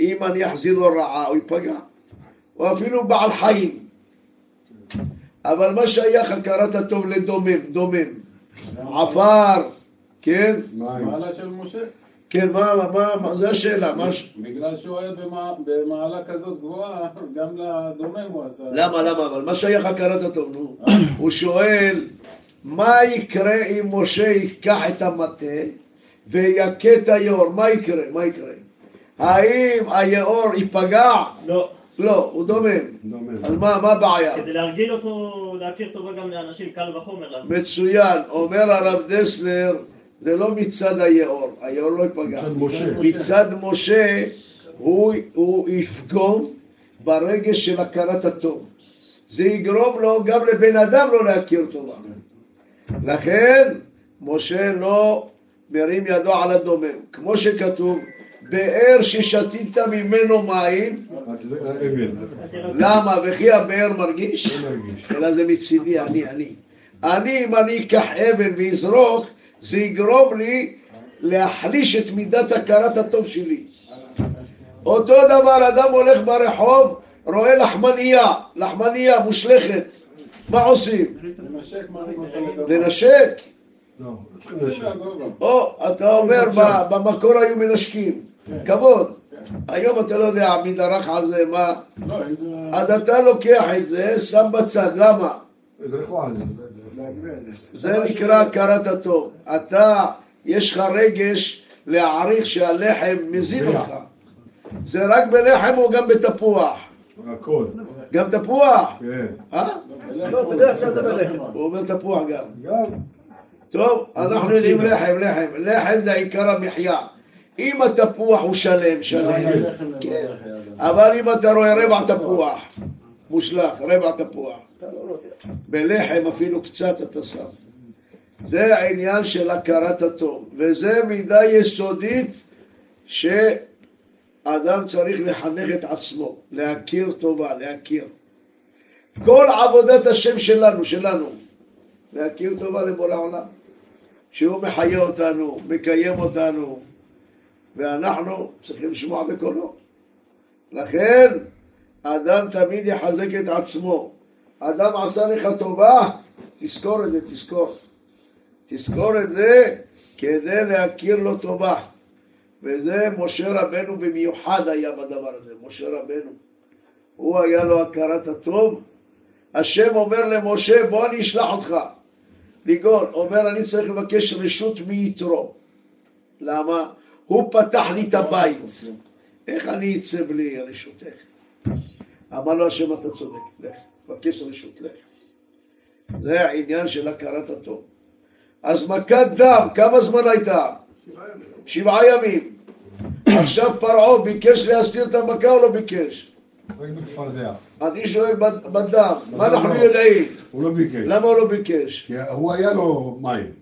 אם אני אחזיר לו רעה הוא ייפגע. או אפילו בעל חיים. אבל מה שייך הכרת הטוב לדומם, דומם. עפר, כן? מים. מעלה של משה. כן, מה, מה, מה, מה, זה השאלה, מה, ש- בגלל שהוא היה במע- במעלה כזאת גבוהה, גם לדומם הוא עשה. למה, למה, אבל מה שייך הכרת הטוב, נו? הוא שואל, מה יקרה אם משה ייקח את המטה ויכה את היאור, מה יקרה, מה יקרה? האם היאור ייפגע? לא, לא, הוא דומם. דומם. אז מה, מה הבעיה? כדי להרגיל אותו להכיר טובה גם לאנשים, קל וחומר. מצוין, אומר הרב דסלר, זה לא מצד היאור, היאור לא ייפגע. מצד משה. מצד משה הוא, הוא יפגום ברגש של הכרת הטוב. זה יגרום לו גם לבן אדם לא להכיר טובה. לכן משה לא מרים ידו על הדומם. כמו שכתוב, באר ששתית ממנו מים, אבן. למה? וכי הבאר? לא מרגיש. אלא זה מצידי, אני, אני. אני, אם אני אקח אבן ואזרוק, זה יגרום לי להחליש את מידת הכרת הטוב שלי. אותו דבר, אדם הולך ברחוב, רואה לחמנייה, לחמנייה מושלכת. מה עושים? לנשק. או, אתה אומר, במקור היו מנשקים. כבוד. היום אתה לא יודע מי דרך על זה, מה. לא. אז אתה לוקח את זה, שם בצד, למה? על זה. זה נקרא הכרת הטוב. אתה, יש לך רגש להעריך שהלחם מזין אותך. זה רק בלחם או גם בתפוח? הכל. גם תפוח? כן. אה? לא, בדרך כלל זה בלחם. הוא אומר תפוח גם. גם. טוב, אנחנו יודעים לחם, לחם. לחם זה עיקר המחיה. אם התפוח הוא שלם, שלם. כן. אבל אם אתה רואה רבע תפוח, מושלך, רבע תפוח. בלחם אפילו קצת אתה שם. זה העניין של הכרת הטוב, וזה מידה יסודית שאדם צריך לחנך את עצמו, להכיר טובה, להכיר. כל עבודת השם שלנו, שלנו, להכיר טובה לבורא עולם, שהוא מחיה אותנו, מקיים אותנו, ואנחנו צריכים לשמוע בקולו. לכן, אדם תמיד יחזק את עצמו. אדם עשה לך טובה, תזכור את זה, תזכור. תזכור את זה כדי להכיר לו טובה. וזה משה רבנו במיוחד היה בדבר הזה, משה רבנו. הוא היה לו הכרת הטוב. השם אומר למשה, בוא אני אשלח אותך. לגאול, אומר אני צריך לבקש רשות מיתרו. למה? הוא פתח לי את הבית. איך אני אצא בלי רשותך? אמר לו השם אתה צודק, לך, תבקש רשות, לך. זה העניין של הכרת הטוב. אז מכת דם, כמה זמן הייתה? שבעה ימים. עכשיו פרעה ביקש להסתיר את המכה או לא ביקש? אני שואל בד- בדם, מה אנחנו לא. יודעים? הוא לא ביקש. למה הוא לא ביקש? כי הוא היה לו מים.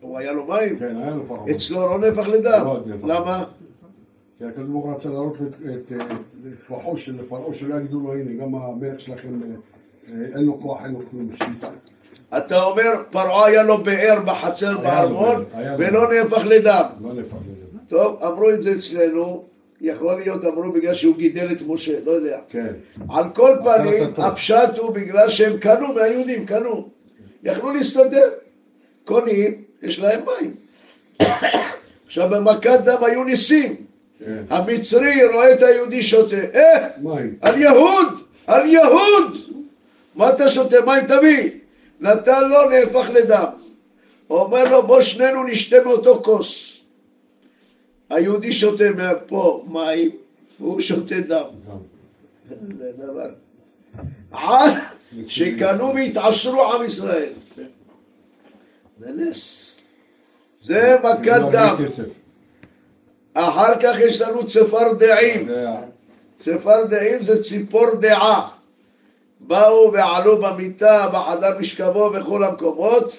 הוא היה לו מים? כן, היה לו פרעה. אצלו לא נהפך לדם. לא. למה? כי הקדוש ברוך הוא רצה להראות את- כוחו של פרעה שלא יגידו לו הנה גם המלך שלכם אה, אין לו כוח, אין לו כלום, שליטה. אתה אומר פרעה היה לו באר בחצר בארמון. ולא נהפך לדם. לא נהפך לזה. טוב, אמרו את זה אצלנו, יכול להיות אמרו בגלל שהוא גידל את משה, לא יודע. כן. על כל פנים. הפשט הוא בגלל שהם קנו מהיהודים, קנו. יכלו להסתדר. קונים, יש להם מים. עכשיו במכת דם היו ניסים. כן. המצרי רואה את היהודי שותה. אה, מים. על יהוד! על יהוד! מה אתה שותה? מים תביא. נתן לו, נהפך לדם. אומר לו, בוא שנינו נשתה מאותו כוס. היהודי שותה מפה מים, והוא שותה דם. זה דבר. עד שקנו והתעשרו עם ישראל. זה נס. זה מכת דם. אחר כך יש לנו צפרדעים. צפרדעים זה ציפור דעה. באו ועלו במיטה, בחדר משכבו, בכל המקומות.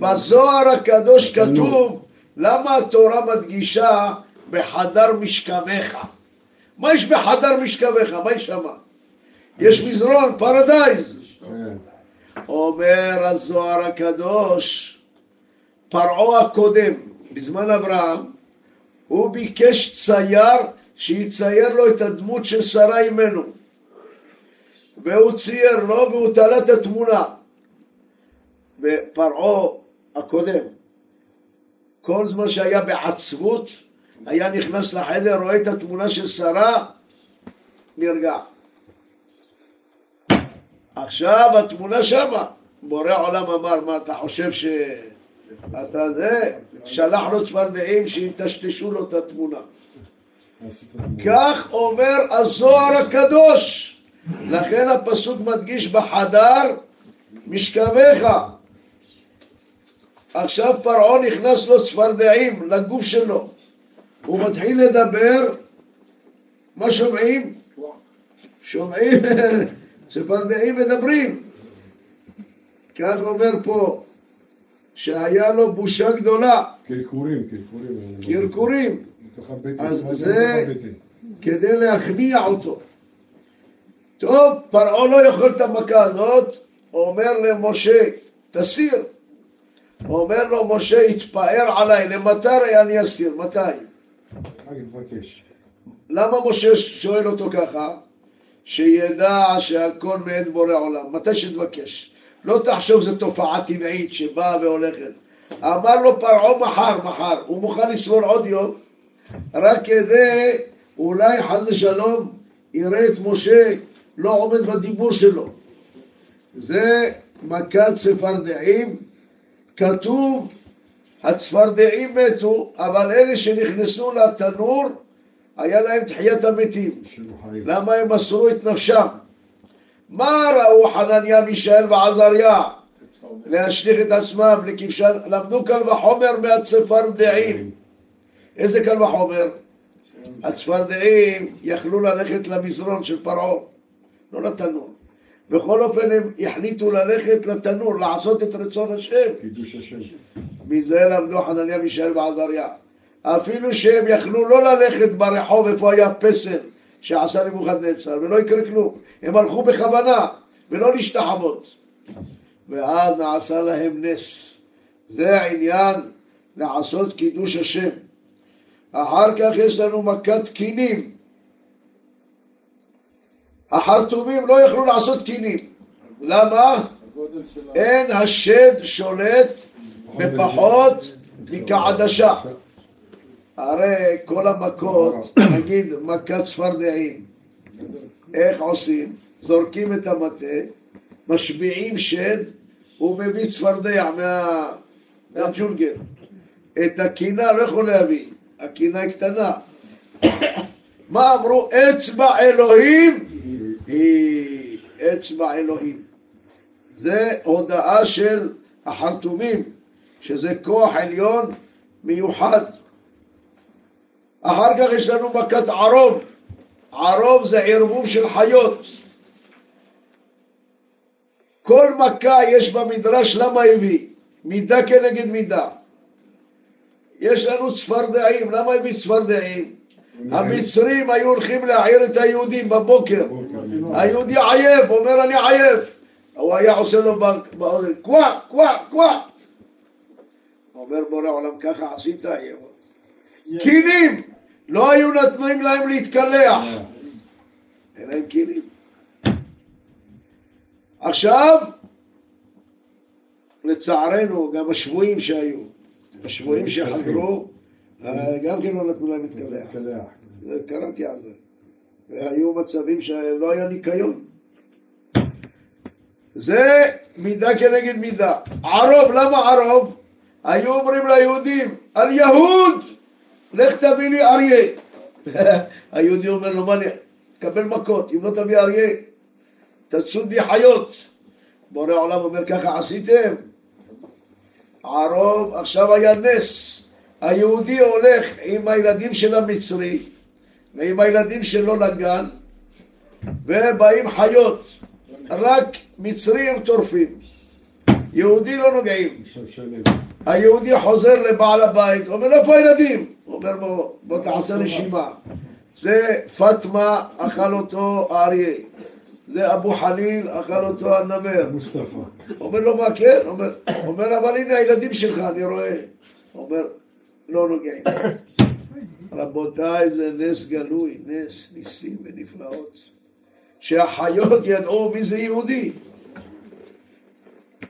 בזוהר הקדוש כתוב, למה התורה מדגישה בחדר משכבך? מה יש בחדר משכבך? מה יש שמה? יש מזרון, פרדייז. כן. אומר הזוהר הקדוש, פרעה הקודם, בזמן אברהם, הוא ביקש צייר שיצייר לו את הדמות של שרה אימנו. והוא צייר לו והוא תלה את התמונה. ופרעה הקודם, כל זמן שהיה בעצבות, היה נכנס לחדר, רואה את התמונה של שרה, נרגע. עכשיו התמונה שמה. בורא עולם אמר, מה אתה חושב ש... אתה זה, שלח לו צפרדעים שיטשטשו לו את התמונה. כך אומר הזוהר הקדוש. לכן הפסוק מדגיש בחדר משכבך. עכשיו פרעה נכנס לו צפרדעים לגוף שלו. הוא מתחיל לדבר, מה שומעים? שומעים? צפרדעים מדברים. כך אומר פה, שהיה לו בושה גדולה, קרקורים, קרקורים. קרקורים, בתוך הבטן. אז זה-? כדי להכניע אותו. טוב, פרעה לא יכול את המכה הזאת, אומר למשה, תסיר. אומר לו, משה, התפאר עליי, למתי אני אסיר? מתי? למה משה שואל אותו ככה? שידע שהכל מאת בורא עולם, מתי שתבקש. לא תחשוב זו תופעה טבעית שבאה והולכת. אמר לו פרעה מחר, מחר, הוא מוכן לסבול עוד יום, רק כדי אולי חס ושלום יראה את משה לא עומד בדיבור שלו. זה מכת צפרדעים, כתוב הצפרדעים מתו, אבל אלה שנכנסו לתנור היה להם תחיית המתים. למה הם מסרו את נפשם? מה ראו חנניה, מישאל ועזריה? להשליך את עצמם לכבשן, למדו קל וחומר מהצפרדעים. איזה קל וחומר? הצפרדעים יכלו ללכת למזרון של פרעה, לא לתנור. בכל אופן הם החליטו ללכת לתנור, לעשות את רצון השם. קידוש השם. מזה למדו חנניה, מישאל ועזריה. אפילו שהם יכלו לא ללכת ברחוב איפה היה פסל שעשה נבוכדנצר, ולא יקרה כלום. הם הלכו בכוונה, ולא להשתחוות. ואז נעשה להם נס. זה העניין לעשות קידוש השם. אחר כך יש לנו מכת קינים. החרטומים לא יכלו לעשות קינים. למה? אין השד שולט בפחות מכעדשה. הרי כל המכות, נגיד מכת צפרדעים, איך עושים? זורקים את המטה, משביעים שד, הוא מביא צפרדע מה... מהג'ונגל. את הקינה לא יכול להביא, הקינה היא קטנה. מה אמרו? אצבע אלוהים היא אצבע אלוהים. זה הודאה של החרטומים, שזה כוח עליון מיוחד. אחר כך יש לנו מכת ערוב. ערוב זה ערבוב של חיות. כל מכה יש במדרש למה הביא? מידה כנגד מידה. יש לנו צפרדעים, למה הביא צפרדעים? המצרים היו הולכים להעיר את היהודים בבוקר. היהודי עייף, אומר אני עייף. הוא היה עושה לו באוזן, קווה, קווה, קווה. אומר בורא עולם, ככה עשית. קינים! לא היו נותנים להם להתקלח. אין להם קינים. עכשיו, לצערנו, גם השבויים שהיו, השבויים שחזרו, אה, גם כן לא נתנו להם להתקלח. קראתי על זה. והיו מצבים שלא היה ניקיון. זה מידה כנגד מידה. ערוב, למה ערוב? היו אומרים ליהודים, על יהוד, לך תביא לי אריה. היהודי אומר לו, מה אני, תקבל מכות, אם לא תביא אריה, תצוד לי חיות. בורא עולם אומר, ככה עשיתם? ערוב, עכשיו היה נס. היהודי הולך עם הילדים של המצרי ועם הילדים שלו לגן ובאים חיות. רק מצרי הם טורפים. יהודי לא נוגעים. היהודי חוזר לבעל הבית, אומר איפה הילדים? אומר בוא, בוא תעשה רשימה. זה פטמה אכל אותו האריה, זה אבו חליל, אכל אותו הנמר. מוסטפא. אומר לו, מה כן? אומר, אומר, אבל הנה הילדים שלך, אני רואה. אומר, לא נוגעים. רבותיי, זה נס גלוי, נס, ניסים ונפלאות. שהחיות ידעו מי זה יהודי.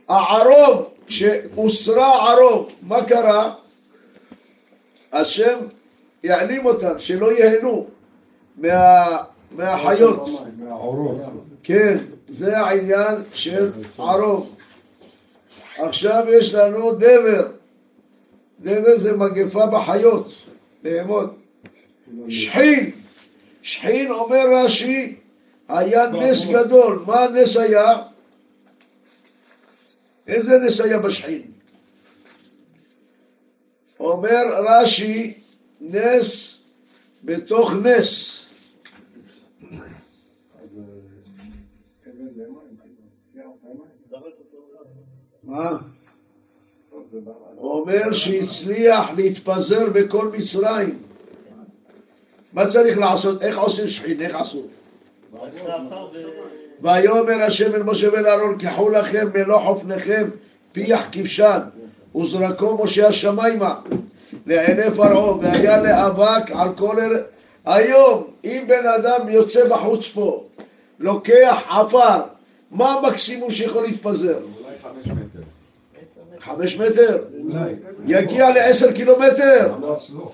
הערוב, כשהוסרה ערוב, מה קרה? השם יעלים אותם, שלא ייהנו מה, מהחיות. כן, זה העניין של ערוב. עכשיו יש לנו דבר. דבר זה מגפה בחיות, בהמות. שחין, שחין אומר רש"י, היה נס גדול. מה הנס היה? איזה נס היה בשחין? אומר רש"י, נס בתוך נס. מה? אומר שהצליח להתפזר בכל מצרים. מה צריך לעשות? איך עושים שחין? איך עשו? ויאמר השם אל משה ואל אהרון קחו לכם מלוא חופניכם פיח כבשן וזרקו משה השמיימה לעיני פרעה והיה לאבק על כל אר... היום אם בן אדם יוצא בחוץ פה לוקח עפר מה המקסימום שיכול להתפזר? אולי חמש מטר. חמש מטר? אולי. יגיע לעשר קילומטר? ממש לא.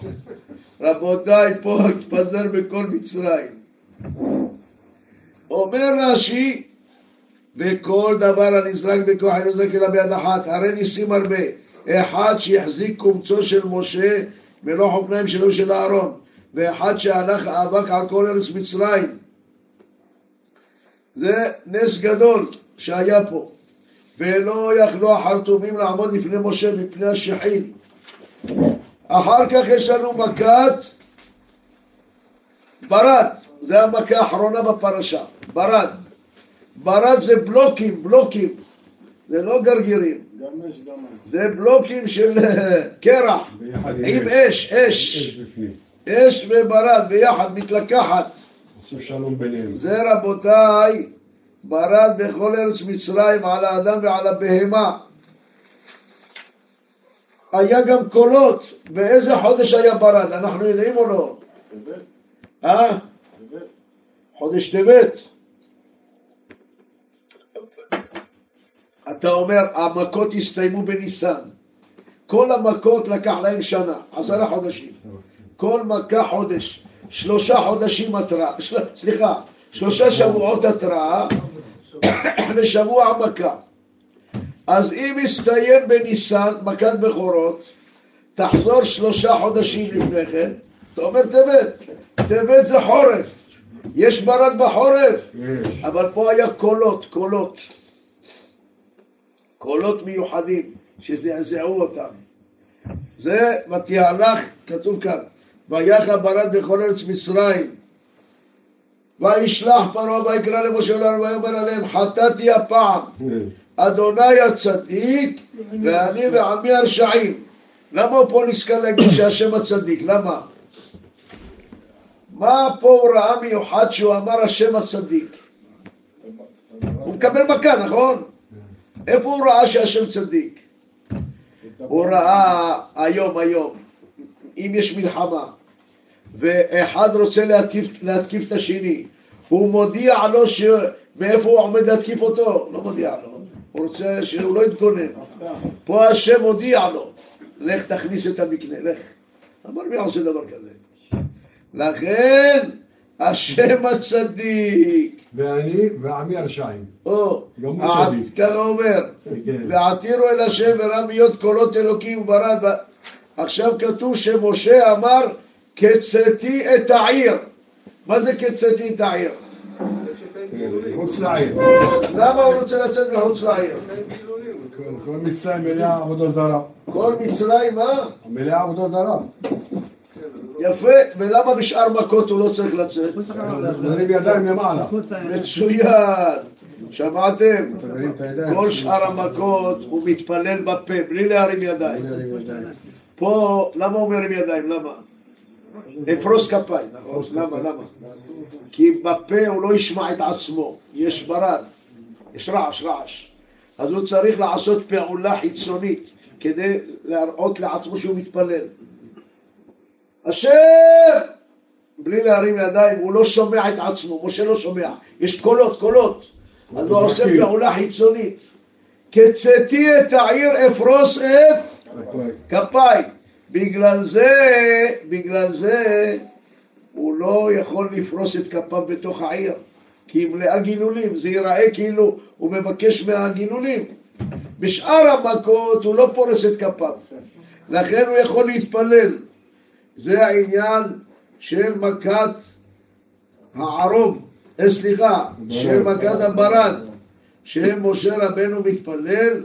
רבותיי, פה התפזר בכל מצרים. אומר רש"י, וכל דבר הנזרק בכוח אינו זרק אלא ביד אחת, הרי ניסים הרבה. אחד שהחזיק קומצו של משה מלוא חופניים שלו ושל אהרון, ואחד שהלך האבק על כל ארץ מצרים. זה נס גדול שהיה פה. ולא יכלו החרטומים לעמוד לפני משה מפני השחין. אחר כך יש לנו מכת ברד, זה המכה האחרונה בפרשה, ברד. ברד זה בלוקים, בלוקים, זה לא גרגירים. זה בלוקים של אה, קרח, עם אש. אש, אש, וברד ביחד, מתלקחת. עשו שלום ביניהם. זה רבותיי, ברד בכל ארץ מצרים על האדם ועל הבהמה. היה גם קולות, באיזה חודש היה ברד, אנחנו יודעים או לא? טבת, אה? טבת. חודש טבת. אתה אומר, המכות הסתיימו בניסן. כל המכות לקח להם שנה, עשרה חודשים. כל מכה חודש. שלושה חודשים התראה, של... סליחה, שלושה שבועות התראה ושבוע מכה. אז אם הסתיים בניסן, מכת בכורות, תחזור שלושה חודשים לפני כן, אתה אומר טבת. טבת זה חורף. יש ברד בחורף. אבל פה היה קולות, קולות. קולות מיוחדים שזעזעו אותם. זה ותהלך, כתוב כאן, ויחד ברד בכל ארץ מצרים. וישלח פרעה ויקרא למשה ולאהרון ויאמר עליהם חטאתי הפעם אדוני הצדיק ואני ועמי הרשעים. למה הוא פה נזכר להגיד שהשם הצדיק? למה? מה פה הוא ראה מיוחד שהוא אמר השם הצדיק? הוא מקבל מכה, נכון? איפה הוא ראה שהשם צדיק? הוא ראה היום, היום, אם יש מלחמה ואחד רוצה להתקיף, להתקיף את השני, הוא מודיע לו ש... מאיפה הוא עומד להתקיף אותו? לא מודיע לו. הוא רוצה שהוא לא יתגונן. פה השם מודיע לו, לך תכניס את המקנה, לך. אמר מי עושה דבר כזה? לכן השם הצדיק, ואני ועמי הרשעים. או, גם הוא צדיק. ככה אומר, כן. ועתירו אל השם ורמיות קולות אלוקים וברד. עכשיו כתוב שמשה אמר, קצתי את העיר. מה זה קצתי את העיר? מחוץ לעיר. למה הוא רוצה לצאת מחוץ לעיר? כל מצרים מלאה עבודה זרה. כל מצרים, מה? מלאה עבודה זרה. יפה, ולמה בשאר מכות הוא לא צריך לצאת? נרים ידיים למעלה. מצוין, שמעתם? מרים. כל שאר המכות הוא מתפלל בפה, בלי להרים ידיים. פה, למה הוא מרים ידיים? למה? אפרוס כפיים, נכון. למה, למה? כי בפה הוא לא ישמע את עצמו, יש ברד, יש רעש, רעש. אז הוא צריך לעשות פעולה חיצונית כדי להראות לעצמו שהוא מתפלל. אשר! בלי להרים ידיים, הוא לא שומע את עצמו, משה לא שומע, יש קולות, קולות. אז הוא עושה פעולה חיצונית. כצאתי את העיר אפרוס את כפיי. בגלל זה, בגלל זה הוא לא יכול לפרוס את כפיו בתוך העיר, כי היא מלאה גילולים, זה ייראה כאילו הוא מבקש מהגילולים. בשאר המכות הוא לא פורס את כפיו, לכן הוא יכול להתפלל. זה העניין של מכת הערוב, אה, סליחה, של מכת הברד, שמשה רבנו מתפלל,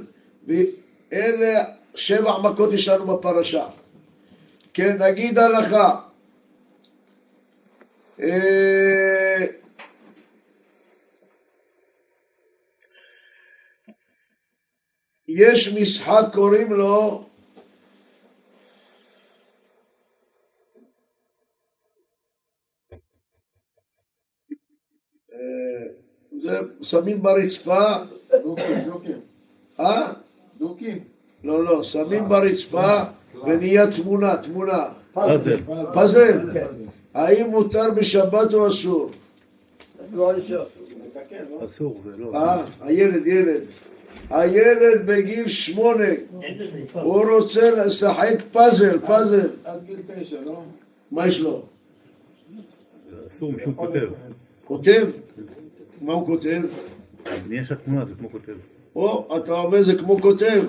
ואלה שבע מכות יש לנו בפרשה. כן, נגיד הלכה. אה, יש משחק קוראים לו שמים ברצפה, דוקי, דוקי. אה? דוקי. לא, לא, שמים ברצפה ונהיה תמונה, תמונה. פאזל. פאזל. האם מותר בשבת או אסור? לתקן, לא? אסור, זה לא. אה, הילד, ילד. הילד בגיל שמונה. הוא רוצה לשחק פאזל, פאזל. עד גיל תשע, לא? מה יש לו? אסור משום כותב. כותב? מה הוא כותב? הבנייה של התמונה זה כמו כותב. או, אתה אומר זה כמו כותב.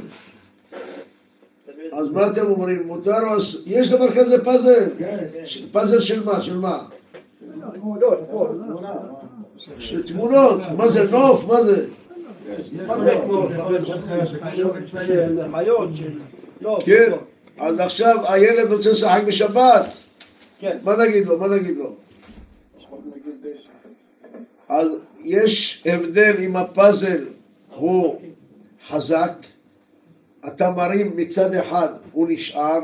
אז מה אתם אומרים? מותר או אסור? יש דבר כזה פאזל? ש- פאזל של מה? של מה? של תמונות. מה זה נוף? מה זה? כן. אז עכשיו הילד רוצה לשחק בשבת. כן. מה נגיד לו? מה נגיד לו? אז יש הבדל אם הפאזל הוא חזק, אתה מרים מצד אחד, הוא נשאר,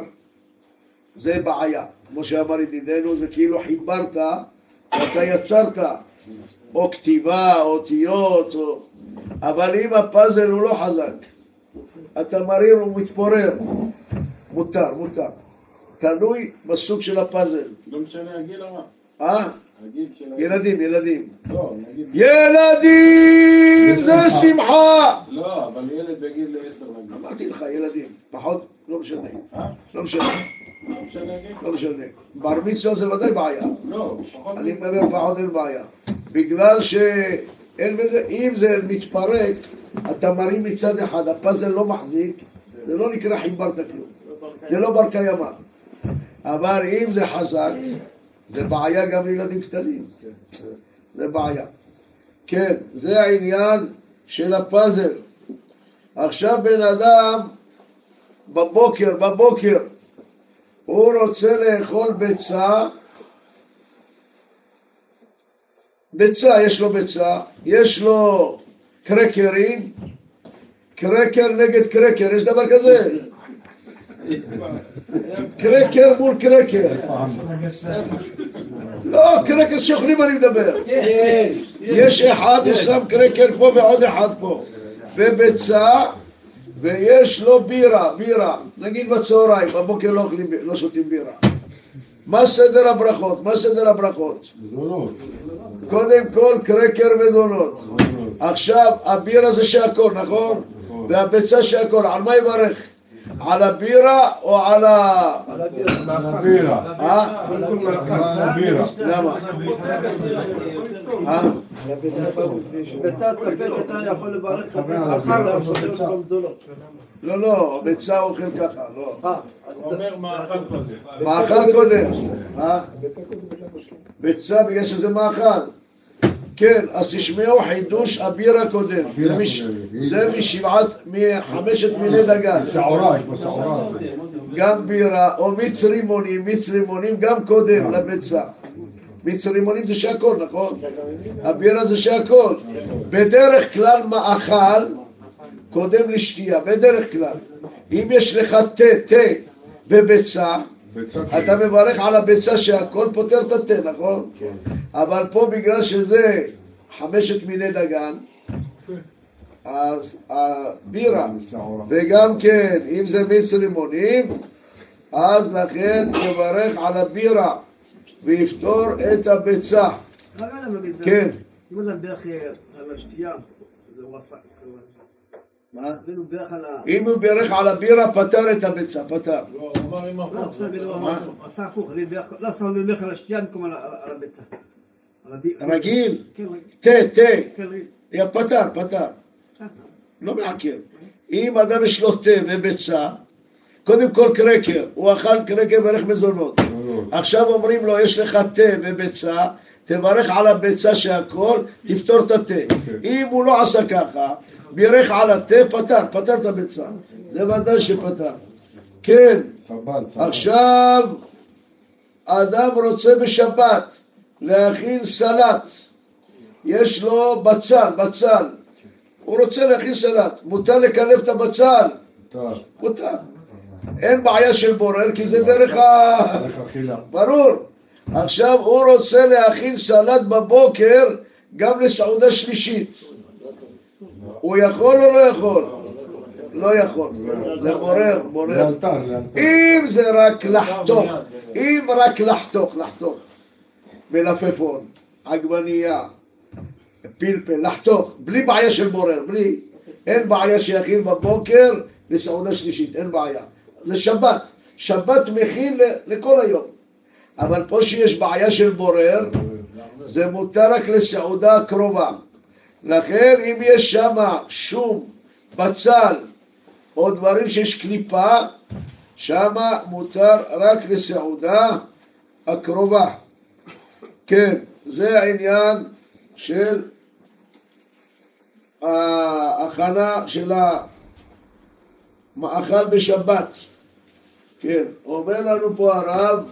זה בעיה. כמו שאמר ידידנו, זה כאילו חיברת, ואתה יצרת, או כתיבה, או אותיות, או... אבל אם הפאזל הוא לא חזק, אתה מרים, הוא מתפורר. מותר, מותר. תלוי בסוג של הפאזל. לא משנה הגיל מה? אה? ילדים, ילדים. לא. ילדים זה שמחה! לא, אבל ילד בגיל עשר נגיד. אמרתי לך, ילדים, פחות, לא משנה, אה? לא משנה, לא משנה? לא משנה. בר מצווה זה ודאי בעיה, לא, פחות אני מדבר פחות אין בעיה. בגלל שאין בזה, אם זה מתפרק, אתה מרים מצד אחד, הפאזל לא מחזיק, זה לא נקרא חיברת כלום, זה לא בר קיימא. אבל אם זה חזק, זה בעיה גם לילדים קטנים, זה בעיה. כן, זה העניין של הפאזל. עכשיו בן אדם בבוקר, בבוקר, הוא רוצה לאכול ביצה, ביצה, יש לו ביצה, יש לו קרקרים, קרקר נגד קרקר, יש דבר כזה? קרקר מול קרקר. לא, קרקר שאוכלים אני מדבר. יש אחד, הוא שם קרקר פה ועוד אחד פה. וביצה, ויש לו בירה, בירה. נגיד בצהריים, בבוקר לא לא שותים בירה. מה סדר הברכות? מה סדר הברכות? זונות. קודם כל קרקר ודונות. עכשיו, הבירה זה שהכל, נכון? והביצה שהכל. על מה יברך? על הבירה או על ה... בירה. אה? בירה. למה? אה? בצד ספק אתה יכול לברך ספק על הבירה, ביצה. לא, לא, ביצה אוכל ככה, לא. אה, אומר מאכל קודם. מאכל קודם. אה? ביצה בגלל שזה מאכל. כן, אז תשמעו חידוש הבירה קודם. הבירה זה משבעת, מחמשת מיני דגן. שעורה, יש בה שעורה. גם בירה, או מיץ רימונים, מיץ רימונים גם קודם לביצה. מיץ רימונים זה שהכל, נכון? הבירה זה שהכל. בדרך כלל מאכל קודם לשתייה, בדרך כלל. אם יש לך תה, תה וביצה, ביצה אתה מברך על הביצה שהכל פותר את התה, נכון? אבל פה בגלל שזה חמשת מיני דגן, אז הבירה, וגם כן, אם זה מיץ רימונים, אז לכן מברך על הבירה ויפתור את הביצה. כן. אם בירך אה, על השתייה, זה הוא עשה, מה? אפילו בירך על ה... אם הוא בירך על הבירה, פתר את הביצה, פתר. לא, הוא אמר עם לא, הפוך. בסדר, הוא אמר, הוא עשה הפוך, אני בירך- לא, על השתייה במקום על הביצה. רגיל, כן, רגיל. תה, תה, כן, פתר, פתר. לא מעכב. אם אדם יש לו תה וביצה, קודם כל קרקר, הוא אכל קרקר וערך מזונות. עכשיו אומרים לו, יש לך תה וביצה, תברך על הביצה שהכל, תפתור את התה. אם הוא לא עשה ככה, בירך על התה, פתר, פתר את הביצה. זה ודאי שפתר. כן, סבל, סבל. עכשיו אדם רוצה בשבת להכין סלט, יש לו בצל, בצל, הוא רוצה להכין סלט, מותר לקלף את הבצל, טוב, מותר. אין בעיה של בורר כי זה דרך ה... דרך אכילה. ברור. עכשיו הוא רוצה להכין סלט בבוקר גם לסעודה שלישית. הוא יכול או לא יכול? לא יכול. זה בורר, בורר. אם זה רק לחתוך, אם רק לחתוך, לחתוך, מלפפון, עגבנייה, פלפל, לחתוך, בלי בעיה של בורר, בלי, אין בעיה שיכין בבוקר לסעודה שלישית, אין בעיה. זה שבת, שבת מכין לכל היום. אבל פה שיש בעיה של בורר, זה מותר רק לסעודה הקרובה. לכן אם יש שם שום, בצל, או דברים שיש קליפה, שמה מותר רק לסעודה הקרובה. כן, זה העניין של ההכנה של המאכל בשבת. כן, אומר לנו פה הרב,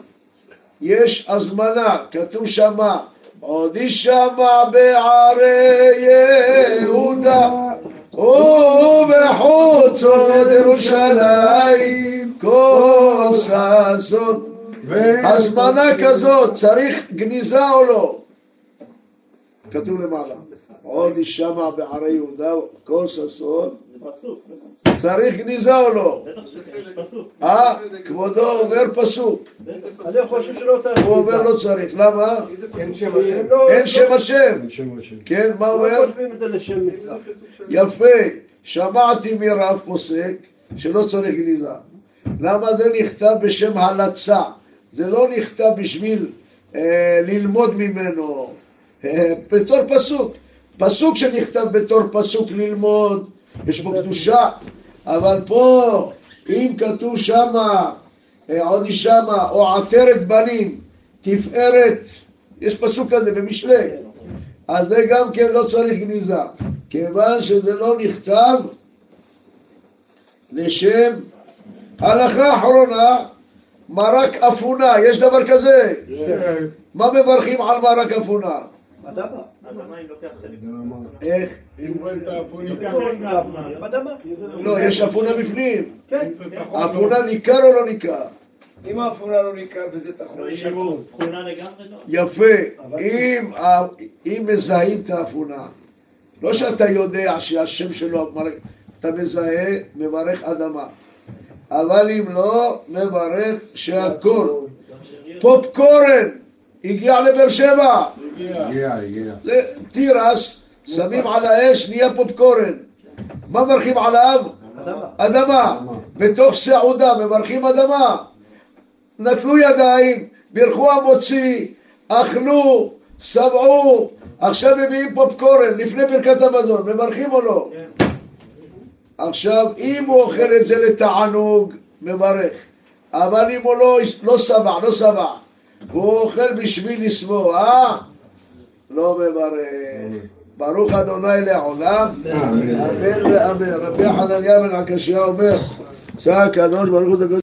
יש הזמנה, כתוב שמה, עוד יישמע בערי יהודה ובחוצות ירושלים כל ששון. הזמנה כזאת, צריך גניזה או לא? כתוב למעלה, עוד יישמע בערי יהודה כל ששון, צריך גניזה או לא? אה, כבודו אומר פסוק, אני חושב שלא צריך. הוא אומר לא צריך, למה? אין שם השם. אין שם השם, שם השם. כן, מה לא אומר? כותבים את זה לשם מצווה. יפה, שמעתי מרב פוסק שלא צריך גניזה. למה זה נכתב בשם הלצה? זה לא נכתב בשביל אה, ללמוד ממנו, בתור פסוק. פסוק שנכתב בתור פסוק ללמוד, יש בו קדושה, אבל פה, אם כתוב שמה, אה, עוד שמה, או עטרת בנים, תפארת, יש פסוק כזה במשלי, אז זה גם כן לא צריך גניזה, כיוון שזה לא נכתב לשם הלכה אחרונה, מרק אפונה, יש דבר כזה? מה מברכים על מרק אפונה? איך? אם רואים את מהאדמה. אדמה. לא, יש אפונה בפנים. כן. אפונה ניכר או לא ניכר? אם האפונה לא ניכר וזה לגמרי לא. יפה. אם, מזהים את האפונה, לא שאתה יודע שהשם שלו, אתה מזהה, מברך אדמה. אבל אם לא, מברך שהכל. פופקורן הגיע לבאר שבע. הגיע, הגיע. זה תירס, שמים על האש, נהיה פופקורן. מה מברכים עליו? אדמה. אדמה. בתוך סעודה מברכים אדמה. נטלו ידיים, בירכו המוציא, אכלו, שבעו, עכשיו מביאים פופקורן לפני ברכת המזון, מברכים או לא? עכשיו, אם הוא אוכל את זה לתענוג, מברך. אבל אם הוא לא, לא שבע, לא שבע, והוא אוכל בשביל לשבוע, אה? לא מברך. ברוך אדוני לעולם, אמן ואמן. רבי חנניה בן עקשיא אומר, שא הקדוש ברוך הוא